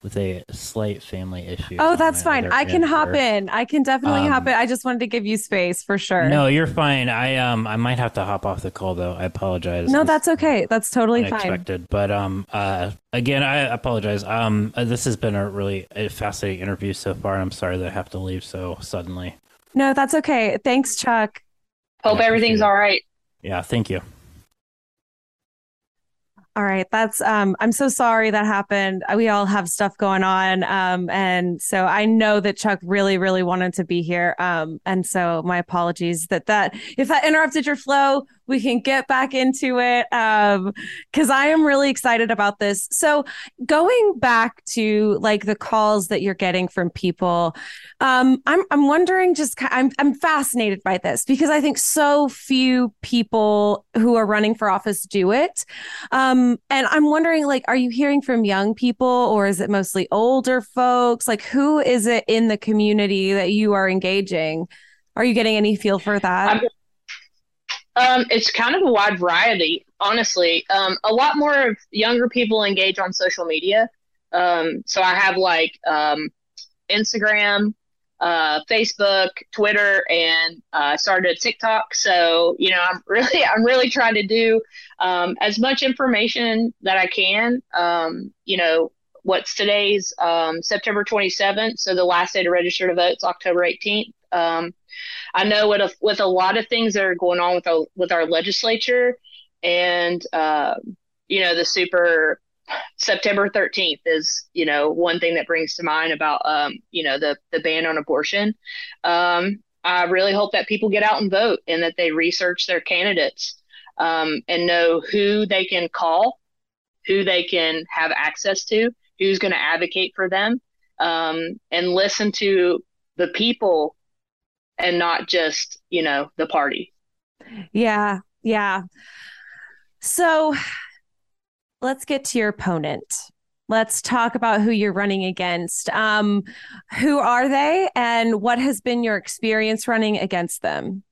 with a slight family issue. Oh, that's fine. I can hop in. I can definitely um, hop in. I just wanted to give you space for sure. No, you're fine. I um I might have to hop off the call though. I apologize. No, that's okay. That's totally unexpected. fine. But um uh again, I apologize. Um uh, this has been a really fascinating interview so far. I'm sorry that I have to leave so suddenly. No, that's okay. Thanks, Chuck. Hope everything's all right. Yeah, thank you. All right. That's um I'm so sorry that happened. We all have stuff going on. Um and so I know that Chuck really, really wanted to be here. Um and so my apologies that that if that interrupted your flow, we can get back into it um because i am really excited about this. So going back to like the calls that you're getting from people um i'm i'm wondering just i'm i'm fascinated by this because i think so few people who are running for office do it. Um and i'm wondering like are you hearing from young people or is it mostly older folks? Like who is it in the community that you are engaging? Are you getting any feel for that? I'm- um, it's kind of a wide variety, honestly. Um, a lot more of younger people engage on social media. Um, so I have like um, Instagram, uh, Facebook, Twitter, and uh, started a TikTok. So you know, I'm really, I'm really trying to do um, as much information that I can. Um, you know, what's today's September 27th, so the last day to register to vote is October 18th. I know with a, with a lot of things that are going on with our with our legislature, and uh, you know the super September 13th is you know one thing that brings to mind about um, you know the the ban on abortion. Um, I really hope that people get out and vote and that they research their candidates um, and know who they can call, who they can have access to, who's going to advocate for them, um, and listen to the people and not just, you know, the party. Yeah. Yeah. So let's get to your opponent. Let's talk about who you're running against. Um, who are they and what has been your experience running against them?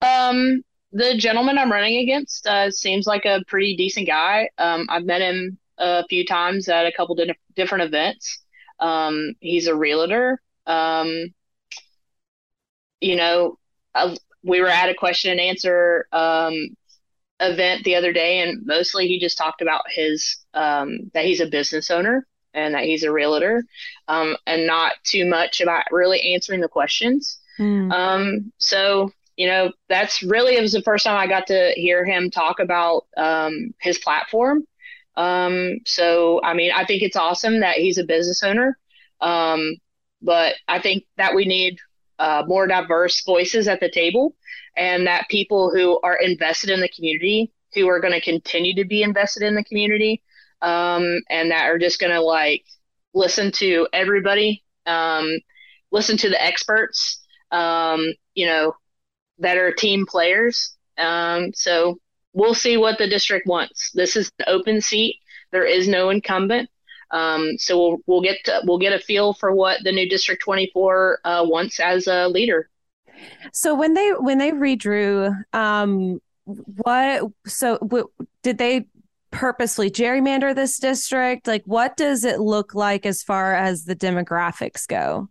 Um, the gentleman I'm running against uh, seems like a pretty decent guy. Um, I've met him a few times at a couple di- different events. Um, he's a realtor. Um, you know, uh, we were at a question and answer um, event the other day, and mostly he just talked about his um, that he's a business owner and that he's a realtor, um, and not too much about really answering the questions. Mm. so you know, that's really it was the first time I got to hear him talk about um, his platform. Um, so I mean, I think it's awesome that he's a business owner. Um, but I think that we need uh, more diverse voices at the table and that people who are invested in the community, who are going to continue to be invested in the community, um, and that are just going to like listen to everybody, um, listen to the experts, um, you know, that are team players. Um, so we'll see what the district wants. This is an open seat. There is no incumbent. Um, so we'll we'll get to, we'll get a feel for what the new District 24 uh, wants as a leader. So when they when they redrew, um, what so w- did they purposely gerrymander this district? Like, what does it look like as far as the demographics go?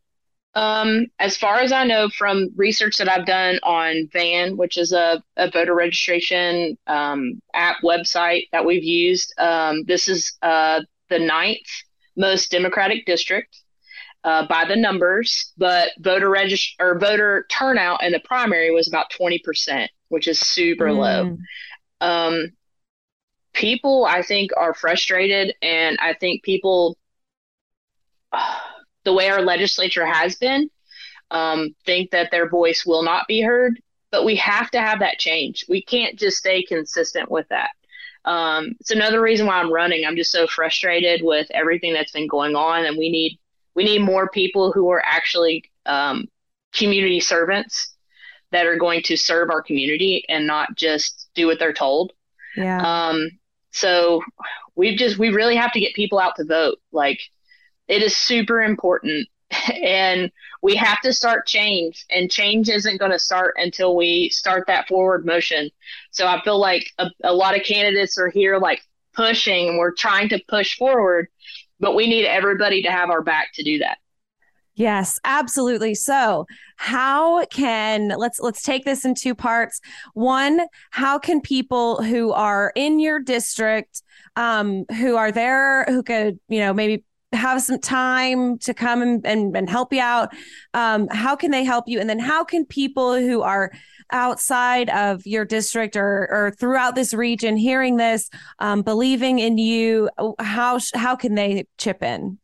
Um, as far as I know from research that I've done on Van, which is a, a voter registration um, app website that we've used, um, this is uh, the ninth most Democratic district uh, by the numbers, but voter regist- or voter turnout in the primary was about 20%, which is super mm. low. Um, people, I think, are frustrated, and I think people, uh, the way our legislature has been, um, think that their voice will not be heard. But we have to have that change. We can't just stay consistent with that. Um, it's another reason why I'm running. I'm just so frustrated with everything that's been going on, and we need we need more people who are actually um, community servants that are going to serve our community and not just do what they're told. Yeah. Um, so we've just we really have to get people out to vote. Like it is super important, and we have to start change. And change isn't going to start until we start that forward motion. So I feel like a, a lot of candidates are here like pushing. And we're trying to push forward, but we need everybody to have our back to do that. Yes, absolutely. So, how can let's let's take this in two parts. One, how can people who are in your district um who are there who could, you know, maybe have some time to come and, and, and help you out um, how can they help you and then how can people who are outside of your district or, or throughout this region hearing this um, believing in you how how can they chip in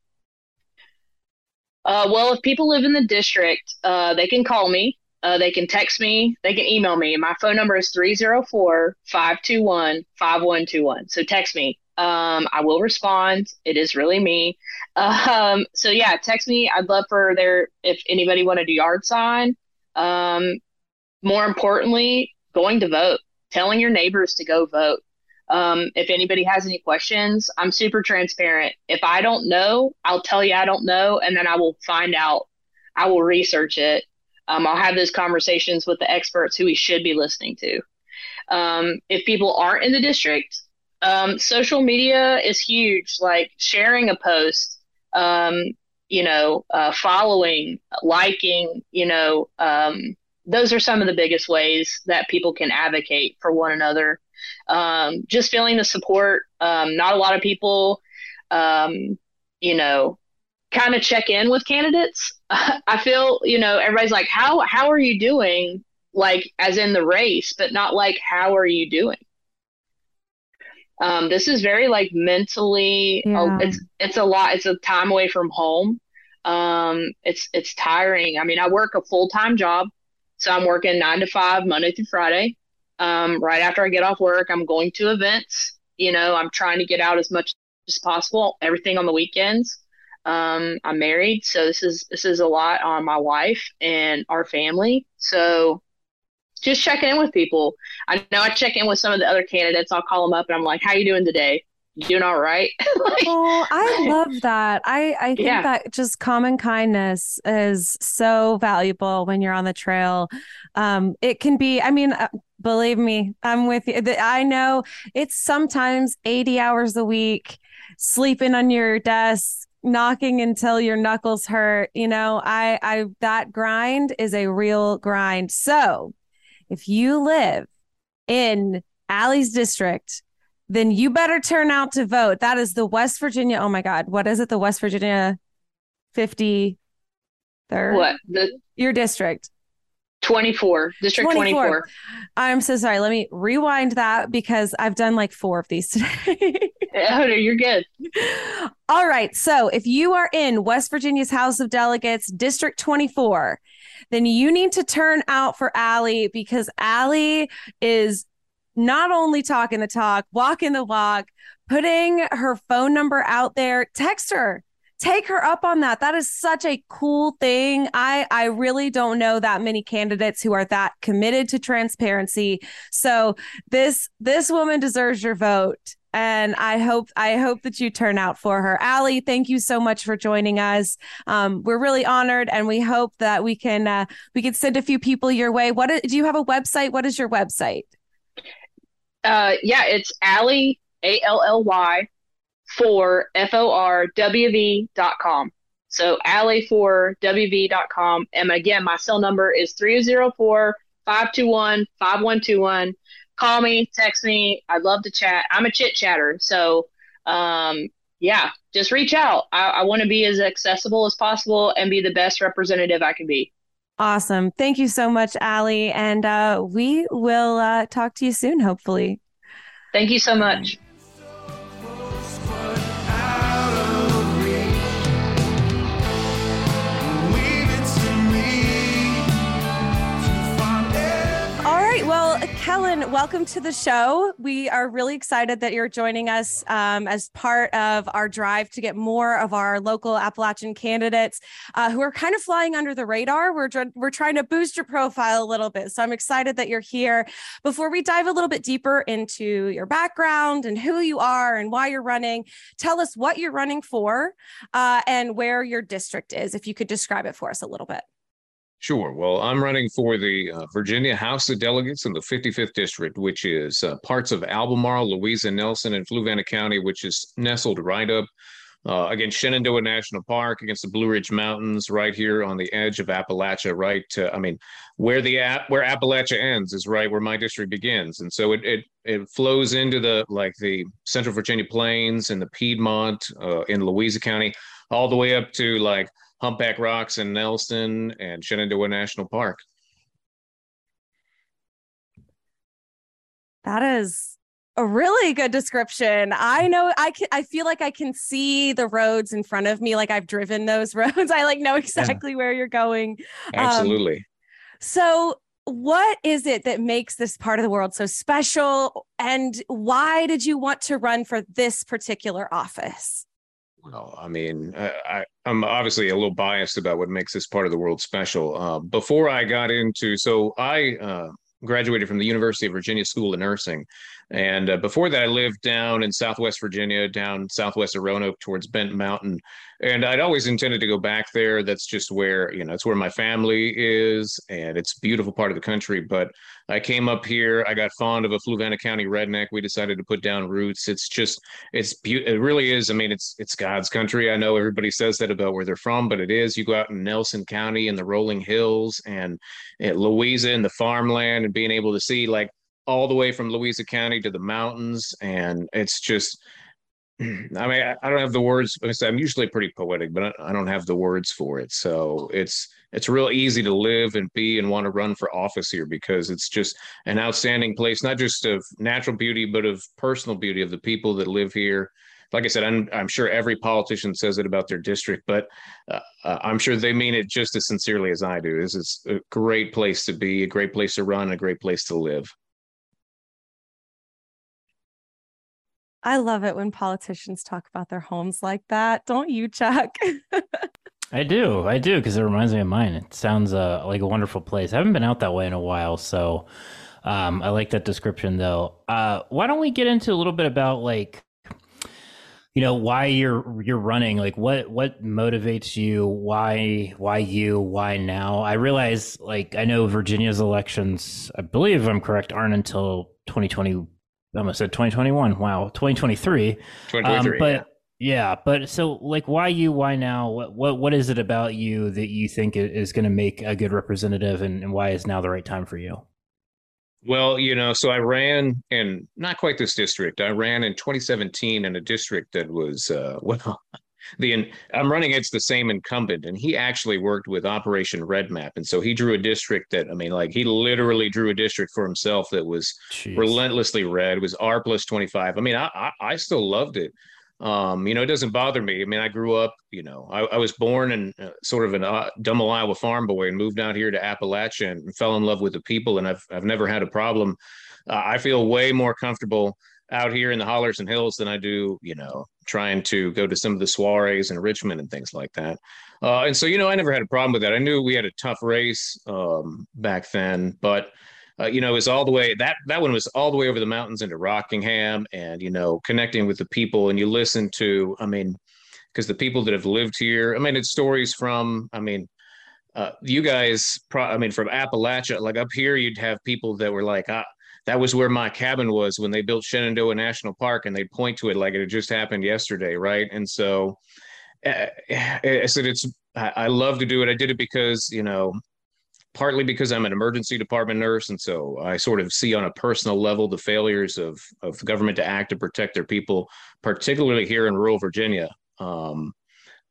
uh, well, if people live in the district, uh, they can call me. Uh, they can text me. They can email me. My phone number is 304 521 5121. So text me. Um, I will respond. It is really me. Um, so yeah, text me. I'd love for there, if anybody want to do yard sign. Um, more importantly, going to vote, telling your neighbors to go vote. Um, if anybody has any questions, I'm super transparent. If I don't know, I'll tell you I don't know, and then I will find out. I will research it. Um, I'll have those conversations with the experts who we should be listening to. Um, if people aren't in the district, um, social media is huge. Like sharing a post, um, you know, uh, following, liking, you know, um, those are some of the biggest ways that people can advocate for one another um, just feeling the support. Um, not a lot of people, um, you know, kind of check in with candidates. I feel, you know, everybody's like, how how are you doing? Like as in the race, but not like how are you doing? Um, this is very like mentally. Yeah. it's it's a lot. It's a time away from home. Um, it's it's tiring. I mean, I work a full time job, so I'm working nine to five Monday through Friday. Um, right after I get off work, I'm going to events. You know, I'm trying to get out as much as possible. Everything on the weekends. Um, I'm married, so this is this is a lot on my wife and our family. So just checking in with people. I know I check in with some of the other candidates. I'll call them up and I'm like, "How you doing today? You doing all right?" like, oh, I love that. I I think yeah. that just common kindness is so valuable when you're on the trail. Um, it can be. I mean, uh, Believe me, I'm with you. I know it's sometimes 80 hours a week, sleeping on your desk, knocking until your knuckles hurt. You know, I, I, that grind is a real grind. So if you live in Allie's district, then you better turn out to vote. That is the West Virginia. Oh my God. What is it? The West Virginia 53rd? What? The your district. 24, District 24. 24. I'm so sorry. Let me rewind that because I've done like four of these today. oh, no, you're good. All right. So if you are in West Virginia's House of Delegates, District 24, then you need to turn out for Allie because Allie is not only talking the talk, walking the walk, putting her phone number out there. Text her. Take her up on that. That is such a cool thing. I i really don't know that many candidates who are that committed to transparency. So this this woman deserves your vote and I hope I hope that you turn out for her. Allie, thank you so much for joining us. Um, we're really honored, and we hope that we can uh, we can send a few people your way. What do you have a website? What is your website? Uh, yeah, it's Allie A L L Y for F O R W V dot com. So Allie for WV dot com. And again, my cell number is 304 521 5121 call me, text me. I'd love to chat. I'm a chit chatter. So, um, yeah, just reach out. I, I want to be as accessible as possible and be the best representative I can be. Awesome. Thank you so much, Allie. And uh, we will uh, talk to you soon, hopefully. Thank you so much. Kellen, welcome to the show. We are really excited that you're joining us um, as part of our drive to get more of our local Appalachian candidates uh, who are kind of flying under the radar. We're, we're trying to boost your profile a little bit. So I'm excited that you're here. Before we dive a little bit deeper into your background and who you are and why you're running, tell us what you're running for uh, and where your district is, if you could describe it for us a little bit. Sure. Well, I'm running for the uh, Virginia House of Delegates in the 55th District, which is uh, parts of Albemarle, Louisa Nelson, and Fluvanna County, which is nestled right up uh, against Shenandoah National Park, against the Blue Ridge Mountains, right here on the edge of Appalachia. Right, to, I mean, where the where Appalachia ends is right where my district begins, and so it it it flows into the like the Central Virginia Plains and the Piedmont uh, in Louisa County, all the way up to like Humpback Rocks and Nelson and Shenandoah National Park. That is a really good description. I know I can I feel like I can see the roads in front of me like I've driven those roads. I like know exactly yeah. where you're going. Um, Absolutely. Um, so what is it that makes this part of the world so special and why did you want to run for this particular office? Well, I mean, I, am obviously a little biased about what makes this part of the world special. Uh, before I got into, so I uh, graduated from the University of Virginia School of Nursing. And uh, before that, I lived down in Southwest Virginia, down southwest of Roanoke towards Bent Mountain. And I'd always intended to go back there. That's just where, you know, it's where my family is. And it's beautiful part of the country. But I came up here. I got fond of a Fluvanna County redneck. We decided to put down roots. It's just, it's, beautiful. it really is. I mean, it's, it's God's country. I know everybody says that about where they're from, but it is. You go out in Nelson County and the rolling hills and at Louisa and the farmland and being able to see like, all the way from Louisa County to the mountains, and it's just. I mean, I don't have the words. I'm usually pretty poetic, but I don't have the words for it. So it's it's real easy to live and be and want to run for office here because it's just an outstanding place, not just of natural beauty, but of personal beauty of the people that live here. Like I said, I'm I'm sure every politician says it about their district, but uh, uh I'm sure they mean it just as sincerely as I do. This is a great place to be, a great place to run, a great place to live. I love it when politicians talk about their homes like that. Don't you, Chuck? I do. I do because it reminds me of mine. It sounds uh, like a wonderful place. I haven't been out that way in a while, so um, I like that description though. Uh, why don't we get into a little bit about like you know why you're you're running like what what motivates you why why you why now i realize like i know virginia's elections i believe i'm correct aren't until 2020 I almost said 2021. Wow, 2023. 2023. Um, but yeah. yeah. but so like, why you? Why now? What what what is it about you that you think is going to make a good representative, and, and why is now the right time for you? Well, you know, so I ran in not quite this district. I ran in 2017 in a district that was uh, well. The I'm running against the same incumbent, and he actually worked with Operation REDMAP, and so he drew a district that I mean, like he literally drew a district for himself that was Jeez. relentlessly red. It was R plus twenty five. I mean, I, I, I still loved it. Um, you know, it doesn't bother me. I mean, I grew up. You know, I, I was born in uh, sort of an uh, Dummel, Iowa farm boy, and moved out here to Appalachia and fell in love with the people, and I've I've never had a problem. Uh, I feel way more comfortable out here in the hollers and hills than I do, you know, trying to go to some of the soirees in Richmond and things like that. Uh, and so, you know, I never had a problem with that. I knew we had a tough race um, back then, but uh, you know, it was all the way that that one was all the way over the mountains into Rockingham, and you know, connecting with the people. And you listen to, I mean, because the people that have lived here, I mean, it's stories from, I mean, uh, you guys, pro- I mean, from Appalachia, like up here, you'd have people that were like, ah, that was where my cabin was when they built Shenandoah National Park, and they'd point to it like it had just happened yesterday, right? And so uh, I said, it's I love to do it. I did it because you know, partly because I'm an emergency department nurse, and so I sort of see on a personal level the failures of of government to act to protect their people, particularly here in rural Virginia. Um,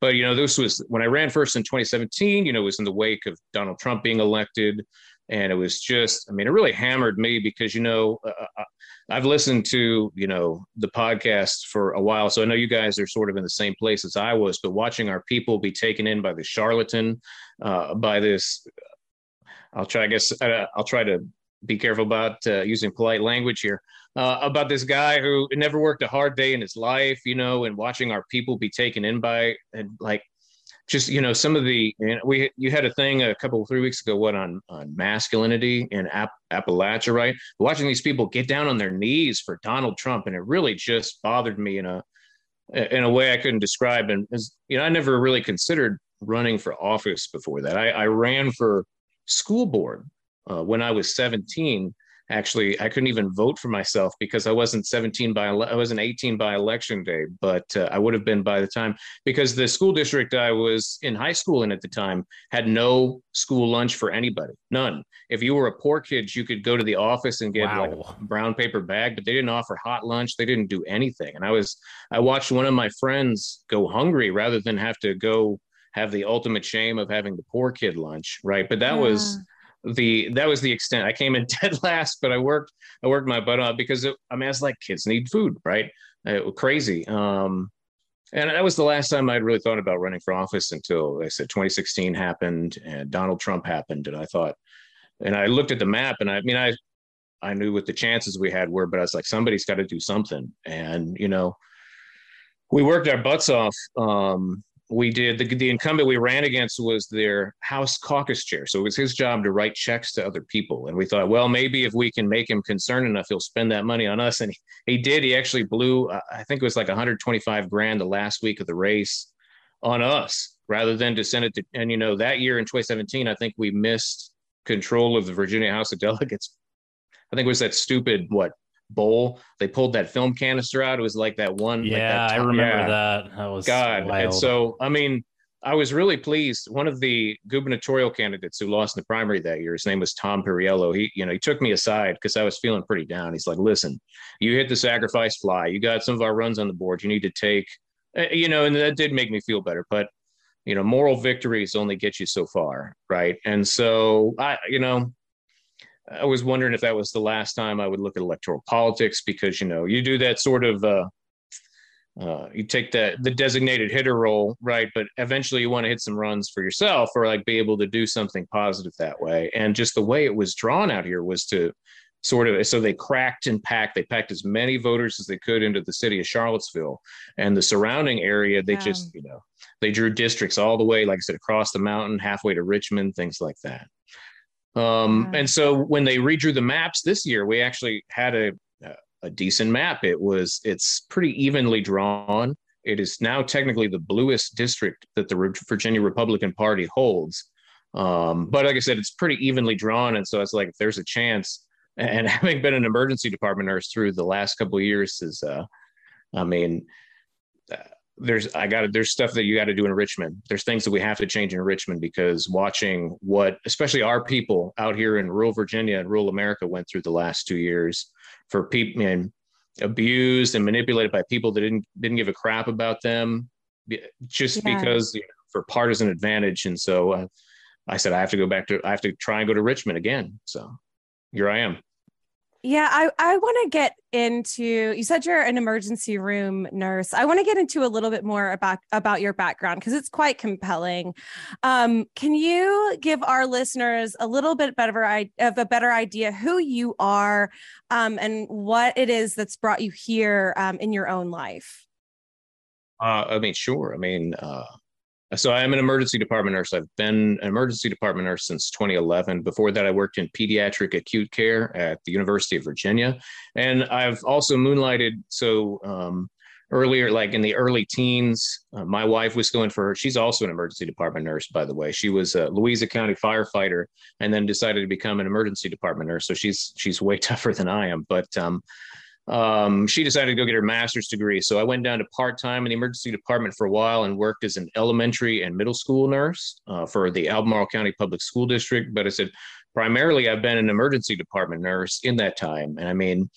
but you know, this was when I ran first in 2017. You know, it was in the wake of Donald Trump being elected and it was just i mean it really hammered me because you know uh, uh, uh, i've listened to you know the podcast for a while. So i know you guys are sort of in the same place as i was but watching our people be taken in by the charlatan uh, by this i'll try i guess uh, i'll try to be careful about uh, using polite language here about this guy who never worked a hard day in his life you know and watching our people be taken in by and like just you know some of the you know, we you had a thing a couple three weeks ago what on on masculinity in App, Appalachia right? Watching these people get down on their knees for Donald Trump and it really just bothered me in a in a way I couldn't describe. And as, you know I never really considered running for office before that. I, I ran for school board uh, when I was 17 actually i couldn't even vote for myself because i wasn't 17 by i wasn't 18 by election day but uh, i would have been by the time because the school district i was in high school in at the time had no school lunch for anybody none if you were a poor kid you could go to the office and get wow. like a brown paper bag but they didn't offer hot lunch they didn't do anything and i was i watched one of my friends go hungry rather than have to go have the ultimate shame of having the poor kid lunch right but that yeah. was the that was the extent. I came in dead last, but I worked I worked my butt off because it, I mean, it's like kids need food, right? It was crazy. Um, and that was the last time I'd really thought about running for office until I said 2016 happened and Donald Trump happened, and I thought, and I looked at the map, and I, I mean, I I knew what the chances we had were, but I was like, somebody's got to do something, and you know, we worked our butts off. Um, we did the, the incumbent we ran against was their house caucus chair. So it was his job to write checks to other people. And we thought well maybe if we can make him concerned enough he'll spend that money on us. And he, he did. He actually blew uh, i think it was like 125 grand the last week of the race on us rather than to send it to and you know that year in 2017 i think we missed control of the virginia house of delegates. I think it was that stupid what bowl. They pulled that film canister out. It was like that one. Yeah, like that top, I remember yeah. that. That was God. Wild. And so, I mean, I was really pleased. One of the gubernatorial candidates who lost in the primary that year, his name was Tom Perriello. He, you know, he took me aside because I was feeling pretty down. He's like, "Listen, you hit the sacrifice fly. You got some of our runs on the board. You need to take, eh, you know." And that did make me feel better. But you know, moral victories only get you so far, right? And so I, you know, I was wondering if that was the last time I would look at electoral politics because you know you do that sort of uh, uh, you take that the designated hitter role, right? But eventually you want to hit some runs for yourself or like be able to do something positive that way. And just the way it was drawn out here was to sort of so they cracked and packed they packed as many voters as they could into the city of charlottesville and the surrounding area they yeah. just you know they drew districts all the way like i said across the mountain halfway to richmond things like that um, And so when they redrew the maps this year, we actually had a, a decent map. It was it's pretty evenly drawn. It is now technically the bluest district that the Virginia Republican Party holds. Um, but like I said, it's pretty evenly drawn, and so it's like if there's a chance. And having been an emergency department nurse through the last couple of years is, uh, I mean, there's I got there's stuff that you got to do in Richmond. There's things that we have to change in Richmond because watching what especially our people out here in rural Virginia and rural America went through the last two years for people and abused and manipulated by people that didn't didn't give a crap about them. just Yeah. because you know, for partisan advantage. And so uh, I said, I have to go back to, I have to try and go to Richmond again. So here I am. Yeah, I, I want to get into you said you're an emergency room nurse. I want to get into a little bit more about about your background because it's quite compelling. Um, can you give our listeners a little bit better of a better idea who you are um, and what it is that's brought you here um, in your own life? Uh, I mean, sure. I mean, uh, so I'm an emergency department nurse. I've been an emergency department nurse since 2011. Before that, I worked in pediatric acute care at the University of Virginia, and I've also moonlighted. So um, earlier, like in the early teens, uh, my wife was going for her. She's also an emergency department nurse, by the way. She was a Louisa County firefighter, and then decided to become an emergency department nurse. So she's she's way tougher than I am, but. Um, um, she decided to go get her master's degree. So I went down to part time in the emergency department for a while and worked as an elementary and middle school nurse uh, for the Albemarle County Public School District. But I said, primarily, I've been an emergency department nurse in that time. And I mean,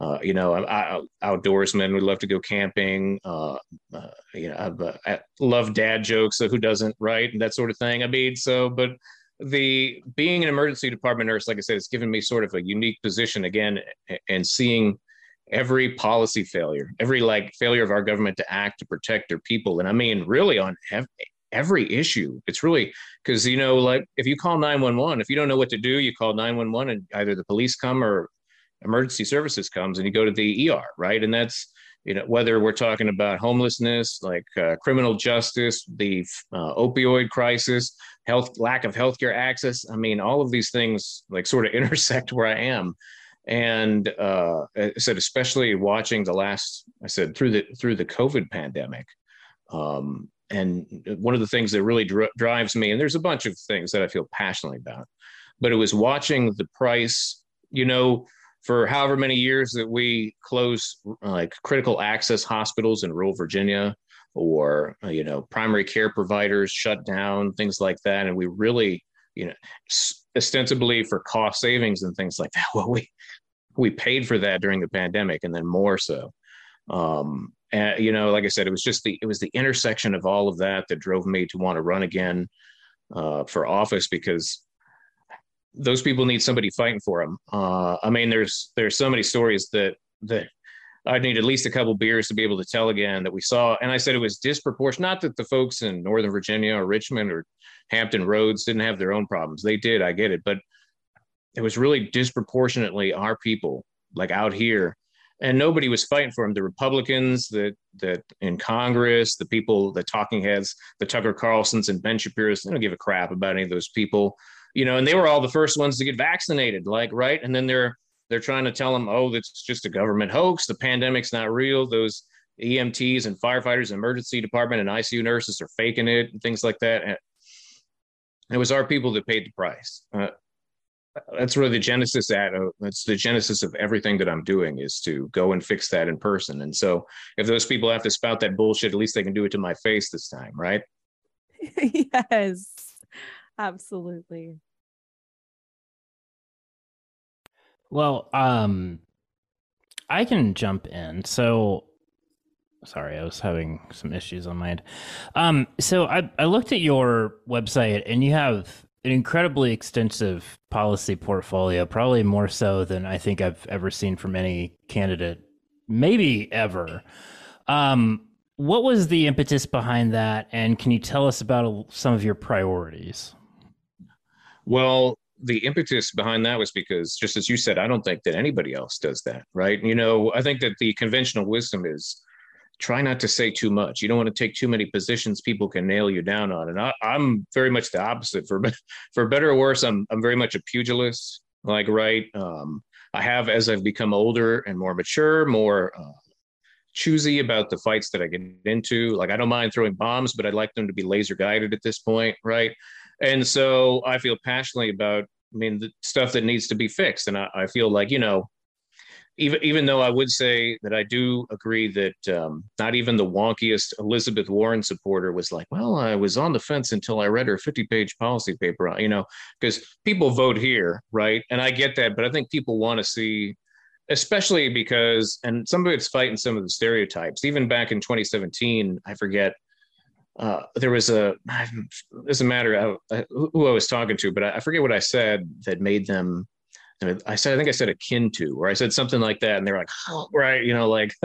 uh, you know, I, I, outdoorsman. We love to go camping. Uh, uh, you know, uh, I love dad jokes. So who doesn't, right? And that sort of thing. I mean, so, but the being an emergency department nurse, like I said, it's given me sort of a unique position again, and seeing every policy failure, every like failure of our government to act to protect their people. And I mean, really on ev- every issue. It's really because, you know, like if you call 911, if you don't know what to do, you call 911 and either the police come or emergency services comes and you go to the ER, right? And that's, you know, whether we're talking about homelessness, like uh, criminal justice, the uh, opioid crisis, health, lack of healthcare access. I mean, all of these things like sort of intersect where I am and uh, I said especially watching the last I said through the through the COVID pandemic. Um, and one of the things that really dri- drives me, and there's a bunch of things that I feel passionately about, but it was watching the price. You know, for however many years that we close like critical access hospitals in rural Virginia, or uh, you know, primary care providers shut down, things like that, and we really, you know, ostensibly for cost savings and things like that. Well, we we paid for that during the pandemic, and then more so. Um, and you know, like I said, it was just the it was the intersection of all of that that drove me to want to run again uh, for office because those people need somebody fighting for them. Uh, I mean, there's there's so many stories that that I'd need at least a couple beers to be able to tell again that we saw. And I said it was disproportionate. Not that the folks in Northern Virginia or Richmond or Hampton Roads didn't have their own problems. They did. I get it, but it was really disproportionately our people, like out here, and nobody was fighting for them. The Republicans that that in Congress, the people, the talking heads, the Tucker Carlsons and Ben Shapiro's, they don't give a crap about any of those people, you know. And they were all the first ones to get vaccinated, like right. And then they're they're trying to tell them, oh, that's just a government hoax. The pandemic's not real. Those EMTs and firefighters, emergency department and ICU nurses are faking it and things like that. And it was our people that paid the price. Uh, that's really the genesis at uh, that's the genesis of everything that i'm doing is to go and fix that in person and so if those people have to spout that bullshit at least they can do it to my face this time right yes, absolutely. Well, um, I can jump in. So, sorry, I was having some issues on my end. Um, so I I looked at your website, and you have an incredibly extensive policy portfolio, probably more so than I think I've ever seen from any candidate, maybe ever. Um, what was the impetus behind that, and can you tell us about some of your priorities? well the impetus behind that was because just as you said i don't think that anybody else does that right you know i think that the conventional wisdom is try not to say too much you don't want to take too many positions people can nail you down on and I, i'm very much the opposite for for better or worse i'm i'm very much a pugilist like right um i have as i've become older and more mature more uh, choosy about the fights that I get into. Like I don't mind throwing bombs, but I'd like them to be laser guided at this point, right? And so I feel passionately about, I mean, the stuff that needs to be fixed. And I, I feel like, you know, even even though I would say that I do agree that um, not even the wonkiest Elizabeth Warren supporter was like, well, I was on the fence until I read her 50 page policy paper, you know, because people vote here, right? And I get that, but I think people want to see especially because and some of it's fighting some of the stereotypes even back in 2017 i forget uh, there was a doesn't matter how, who I was talking to, but I, I forget what I said that made them. I said I think I said akin to, or I said something like that, and they're like, oh, right, you know, like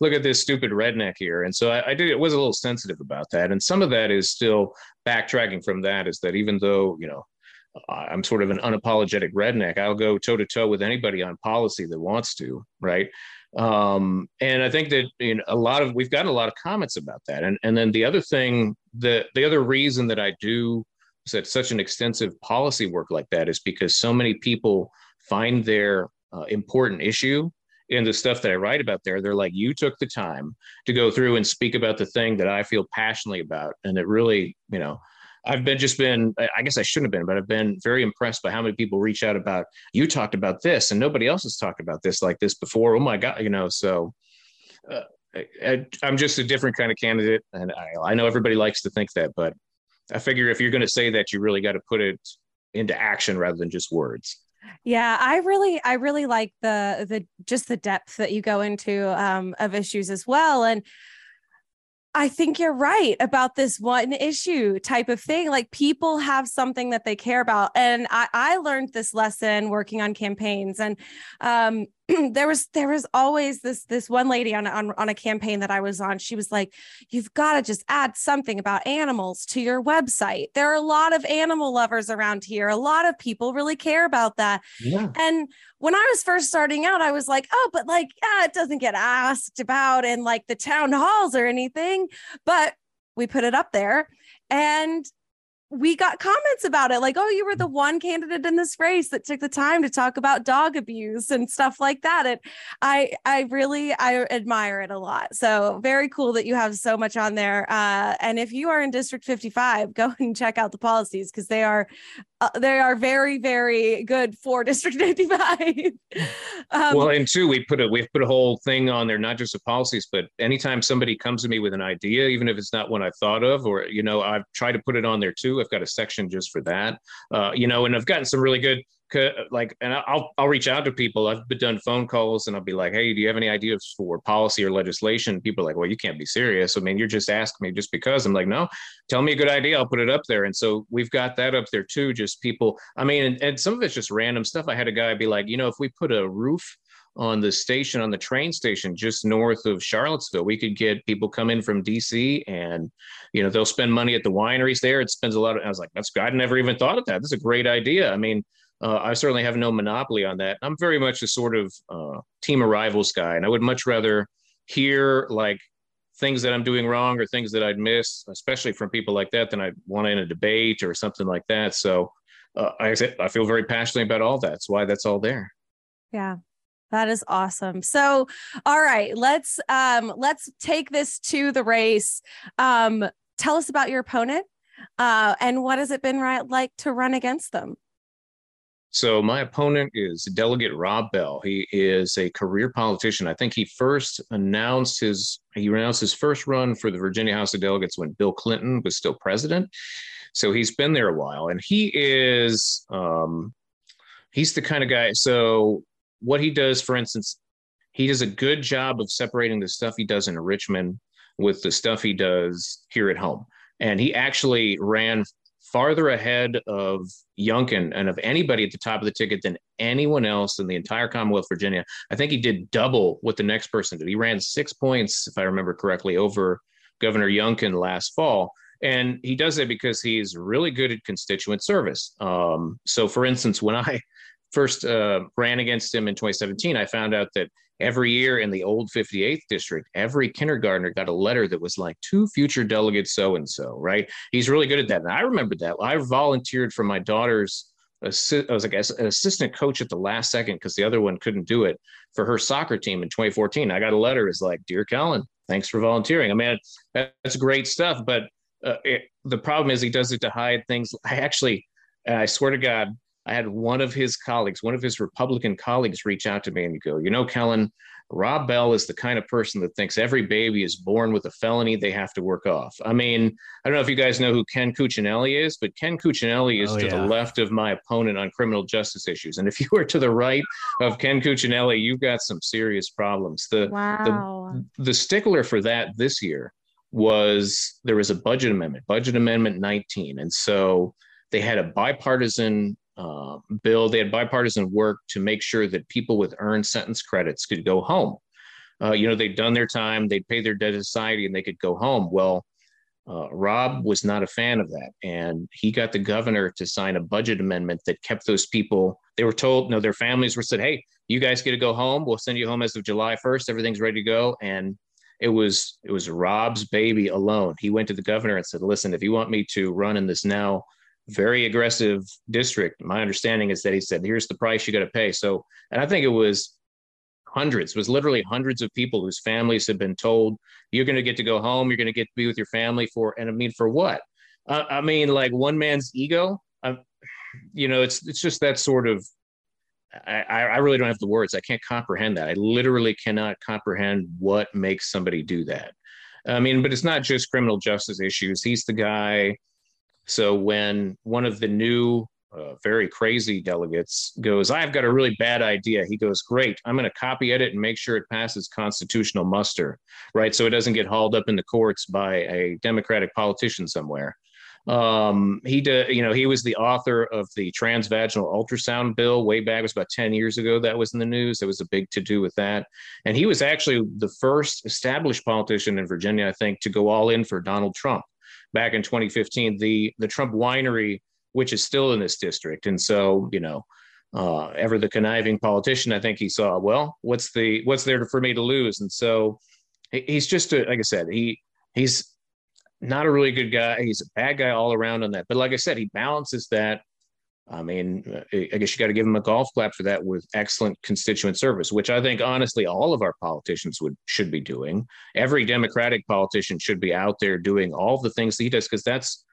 look at this stupid redneck here. And so I, I did. It was a little sensitive about that, and some of that is still backtracking from that. Is that even though you know I'm sort of an unapologetic redneck. I'll go toe to toe with anybody on policy that wants to, right? Um, and I think that you know, a lot of we've got a lot of comments about that. And and then the other thing, the the other reason that I do such an extensive policy work like that is because so many people find their uh, important issue in the stuff that I write about there. They're like, you took the time to go through and speak about the thing that I feel passionately about, and it really, you know, I've been just been, I guess I shouldn't have been, but I've been very impressed by how many people reach out about you talked about this and nobody else has talked about this like this before. Oh my God, you know, so uh, I, am just a different kind of candidate. And I, I know everybody likes to think that, but I figure if you're going to say that, you really got to put it into action rather than just words. Yeah, I really, I really like the the just the depth that you go into um, of issues as well, and I think you're right about this one issue type of thing. Like people have something that they care about. And I, I learned this lesson working on campaigns. And um, there was there was always this this one lady on, on on a campaign that I was on. She was like, "You've got to just add something about animals to your website. There are a lot of animal lovers around here. A lot of people really care about that." Yeah. And when I was first starting out, I was like, "Oh, but like, yeah, it doesn't get asked about in like the town halls or anything." But we put it up there, and we got comments about it like oh you were the one candidate in this race that took the time to talk about dog abuse and stuff like that and i i really i admire it a lot so very cool that you have so much on there uh, and if you are in district 55 go and check out the policies because they are uh, they are very very good for district 95 um, well and two we put a we put a whole thing on there not just the policies but anytime somebody comes to me with an idea even if it's not one i've thought of or you know i've tried to put it on there too i've got a section just for that. Uh, you know and i've gotten some really good like and I'll I'll reach out to people. I've done phone calls and I'll be like, "Hey, do you have any ideas for policy or legislation?" People are like, "Well, you can't be serious. I mean, you're just asking me just because." I'm like, "No, tell me a good idea. I'll put it up there." And so we've got that up there too. Just people. I mean, and, and some of it's just random stuff. I had a guy be like, "You know, if we put a roof." on the station on the train station just north of Charlottesville. We could get people come in from DC and you know they'll spend money at the wineries there. It spends a lot of I was like, that's I never even thought of that. That's a great idea. I mean, uh, I certainly have no monopoly on that. I'm very much a sort of uh, team arrivals guy, and I would much rather hear like things that I'm doing wrong or things that I'd miss, especially from people like that, than I'd want in a debate or something like that. So uh, I, I feel very passionately about all that. That's why that's all there. Yeah. That is awesome. So, all right, let's um let's take this to the race. Um tell us about your opponent. Uh and what has it been right, like to run against them? So my opponent is Delegate Rob Bell. He is a career politician. I think he first announced his he announced his first run for the Virginia House of Delegates when Bill Clinton was still president. So he's been there a while, and he is um, he's the kind of guy. So what he does, for instance, he does a good job of separating the stuff he does in Richmond with the stuff he does here at home. And he actually ran farther ahead of Youngkin and of anybody at the top of the ticket than anyone else in the entire Commonwealth of Virginia. I think he did double what the next person did. He ran six points, if I remember correctly, over Governor Youngkin last fall. And he does that because he's really good at constituent service. Um, so, for instance, when I first uh, ran against him in 2017, I found out that every year in the old 58th district, every kindergartner got a letter that was like to future delegate so and so, right? He's really good at that. And I remember that. I volunteered for my daughter's I was like an assistant coach at the last second because the other one couldn't do it for her soccer team in 2014. I got a letter. It's like, dear Kellen, thanks for volunteering. I mean, that's great stuff. But uh, it, the problem is he does it to hide things. I actually, I swear to God, I had one of his colleagues, one of his Republican colleagues, reach out to me and go, you know, Kellen, Rob Bell is the kind of person that thinks every baby is born with a felony they have to work off. I mean, I don't know if you guys know who Ken Cuccinelli is, but Ken Cuccinelli is oh, to yeah. the left of my opponent on criminal justice issues. And if you are to the right of Ken Cuccinelli, you've got some serious problems. The, wow. the, the stickler for that this year was there was a budget amendment, budget amendment 19. And so they had a bipartisan uh, bill, they had bipartisan work to make sure that people with earned sentence credits could go home. Uh, you know, they'd done their time, they'd pay their debt to society, and they could go home. Well, uh, Rob was not a fan of that. And he got the governor to sign a budget amendment that kept those people, they were told, no, their families were said, hey, you guys get to go home. We'll send you home as of July 1st. Everything's ready to go. And it was it was Rob's baby alone. He went to the governor and said, listen, if you want me to run in this now very aggressive district, my understanding is that he said, here's the price you got to pay. So, and I think it was hundreds, was literally hundreds of people whose families had been told, you're going to get to go home, you're going to get to be with your family for, and I mean, for what? Uh, I mean, like one man's ego. Uh, you know, it's it's just that sort of. I, I really don't have the words. I can't comprehend that. I literally cannot comprehend what makes somebody do that. I mean, but it's not just criminal justice issues. He's the guy. So when one of the new uh, very crazy delegates goes, I've got a really bad idea. He goes, Great, I'm going to copy edit and make sure it passes constitutional muster, right? So it doesn't get hauled up in the courts by a Democratic politician somewhere. Um, he did, you know, he was the author of the transvaginal ultrasound bill way back, it was about 10 years ago. That was in the news. There was a big to do with that. And he was actually the first established politician in Virginia, I think, to go all in for Donald Trump back in 2015. The, the Trump winery which is still in this district. And so, you know, uh, ever the conniving politician, I think he saw, well, what's the what's there for me to lose? And so he's just a, like I said, he he's not a really good guy. He's a bad guy all around on that. But like I said, he balances that. I mean, I guess you got to give him a golf clap for that with excellent constituent service, which I think honestly all of our politicians would should be doing. Every Democratic politician should be out there doing all the things that he does because that's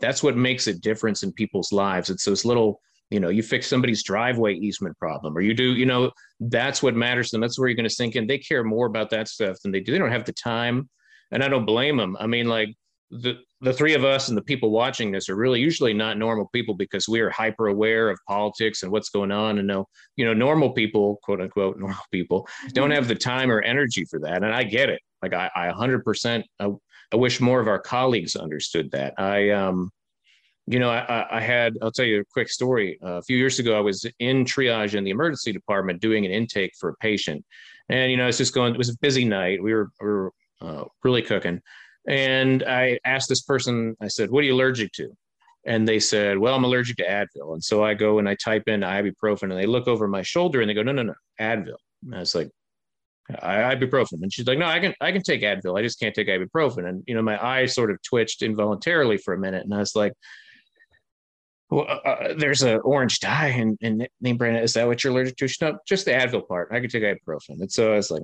that's what makes a difference in people's lives. It's those little, you know, you fix somebody's driveway easement problem, or you do, you know, that's what matters to them. That's where you're going to sink in. They care more about that stuff than they do. They don't have the time, and I don't blame them. I mean, like the the three of us and the people watching this are really usually not normal people because we are hyper aware of politics and what's going on and no you know normal people quote unquote normal people don't have the time or energy for that and i get it like i, I 100% I, I wish more of our colleagues understood that. I, um, you know, I, I, had, I'll tell you a quick story. Uh, a few years ago, I was in triage in the emergency department doing an intake for a patient. And, you know, it's just going, it was a busy night. We were, we were uh, really cooking. And I asked this person, I said, what are you allergic to? And they said, well, I'm allergic to Advil. And so I go and I type in ibuprofen and they look over my shoulder and they go, no, no, no, Advil. And I was like, ibuprofen. And she's like no i can i can take advil. I just can't take ibuprofen. And you know my eyes sort of twitched involuntarily for a minute and i was like well, uh, uh there's an orange dye and, and name brand. Is that what you're allergic to? Not just the advil part. I can take ibuprofen. And so i was like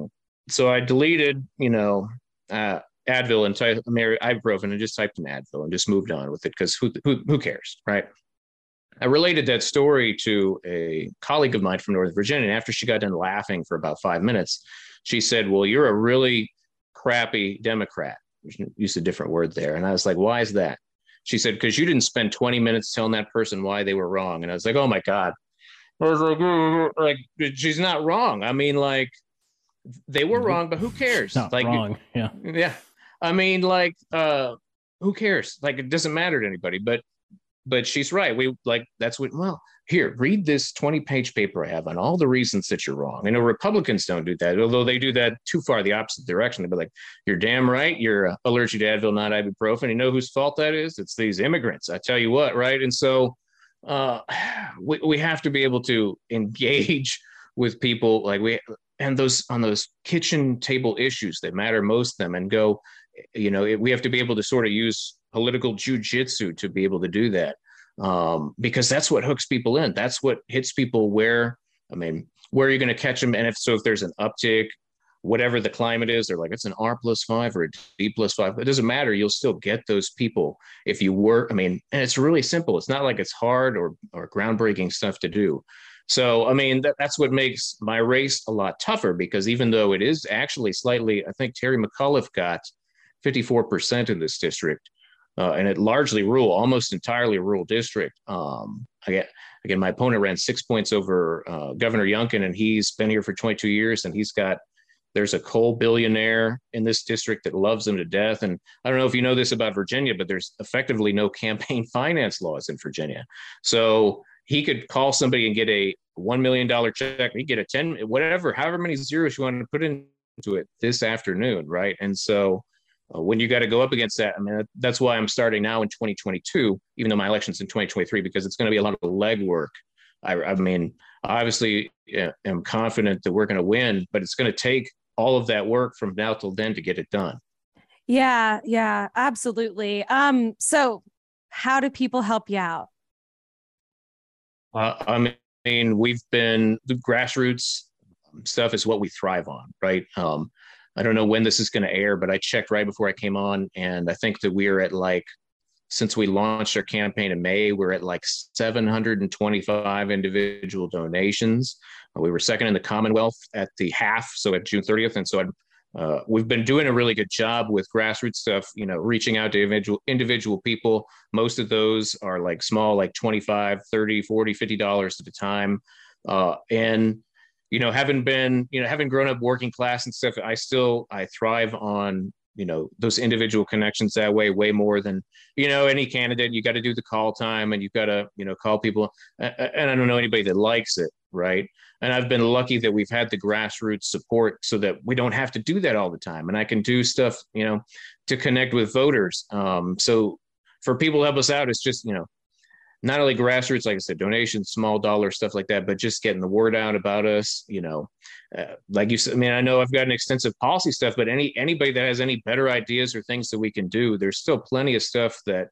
so i deleted you know uh, advil and type ibuprofen and just typed in advil and just moved on with it because who, who who cares right I related that story to a colleague of mine from Northern Virginia. And after she got done laughing for about five minutes, she said, Well, you're a really crappy Democrat. Used a different word there. And I was like, Why is that? She said, Because you didn't spend 20 minutes telling that person why they were wrong. And I was like, Oh my God. I was like, like she's not wrong. I mean, like, they were mm-hmm. wrong, but who cares? Not like, wrong. Yeah. Yeah. I mean, like, uh, who cares? Like, it doesn't matter to anybody. But, but she's right. We like that's what. Well, here, read this 20 page paper I have on all the reasons that you're wrong. I know Republicans don't do that, although they do that too far the opposite direction. They'd be like, you're damn right. You're uh, allergic to Advil, not ibuprofen. You know whose fault that is? It's these immigrants. I tell you what, right? And so uh, we, we have to be able to engage with people like we, and those on those kitchen table issues that matter most to them and go, you know, it, we have to be able to sort of use political jujitsu to be able to do that um, because that's what hooks people in. That's what hits people where, I mean, where are you going to catch them? And if so, if there's an uptick, whatever the climate is, they're like, it's an R plus five or a D plus five. It doesn't matter. You'll still get those people if you work. I mean, and it's really simple. It's not like it's hard or, or groundbreaking stuff to do. So, I mean, that, that's what makes my race a lot tougher because even though it is actually slightly, I think Terry McAuliffe got 54% in this district uh, and it largely rural, almost entirely rural district. Um, again, again, my opponent ran six points over uh, Governor Youngkin, and he's been here for 22 years, and he's got There's a coal billionaire in this district that loves him to death. And I don't know if you know this about Virginia, but there's effectively no campaign finance laws in Virginia. So he could call somebody and get a $1 million check. He get a 10, whatever, however many zeros you want to put into it this afternoon. Right. And so uh, when you got to go up against that, I mean, that's why I'm starting now in 2022, even though my election's in 2023, because it's going to be a lot of legwork. I, I mean, obviously I'm confident that we're going to win, but it's going to take all of that work from now till then to get it done. Yeah, yeah, absolutely. Um, so how do people help you out? Uh, I mean, we've been the grassroots stuff is what we thrive on, right? Um, I don't know when this is going to air, but I checked right before I came on, and I think that we are at like since we launched our campaign in May, we're at like 725 individual donations. Uh, we were second in the Commonwealth at the half, so at June 30th. And so uh, we've been doing a really good job with grassroots stuff, you know, reaching out to individual, individual people. Most of those are like small, like 25, 30, 40, 50 dollars at a time. Uh, and you know, having been, you know, having grown up working class and stuff, I still I thrive on you know those individual connections that way way more than you know any candidate. You got to do the call time and you've got to you know call people. And i don't know anybody that likes it right? And i've been lucky that we've had the grassroots support so that we don't have to do that all the time. And i can do stuff you know to connect with voters. Um, so for people to help us out it's just you know not only grassroots, like I said, donations, small dollar stuff like that, but just getting the word out about us. You know, uh, like you said, I mean, I know I've got an extensive policy stuff, but any anybody that has any better ideas or things that we can do, there's still plenty of stuff that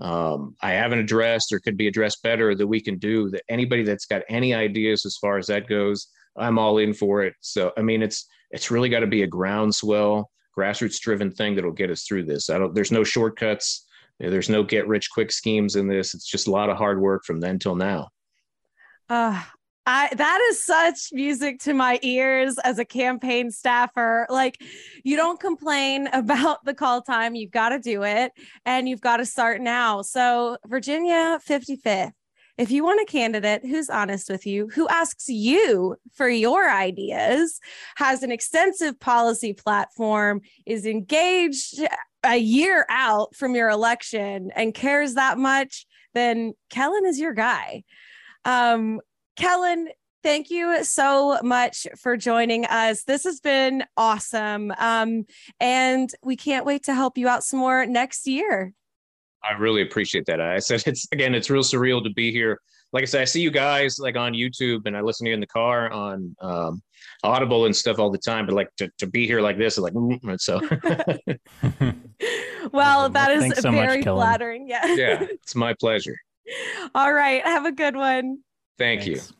um, I haven't addressed or could be addressed better that we can do. That anybody that's got any ideas as far as that goes, I'm all in for it. So, I mean, it's it's really got to be a groundswell, grassroots driven thing that'll get us through this. I don't. There's no shortcuts there's no get rich quick schemes in this. It's just a lot of hard work from then till now. Uh, I, that is such music to my ears as a campaign staffer. Like, you don't complain about the call time, you've got to do it and you've got to start now. So, Virginia 55th, if you want a candidate who's honest with you, who asks you for your ideas, has an extensive policy platform, is engaged a year out from your election and cares that much, then Kellen is your guy. Um, Kellen, thank you so much for joining us. This has been awesome. Um, and we can't wait to help you out some more next year. I really appreciate that. I said it's again, it's real surreal to be here. Like I said, I see you guys like on YouTube and I listen to you in the car on um, Audible and stuff all the time, but like to, to be here like this is like mm, so. well, that is so very much, flattering. Yeah. yeah, it's my pleasure. All right. Have a good one. Thank Thanks. you.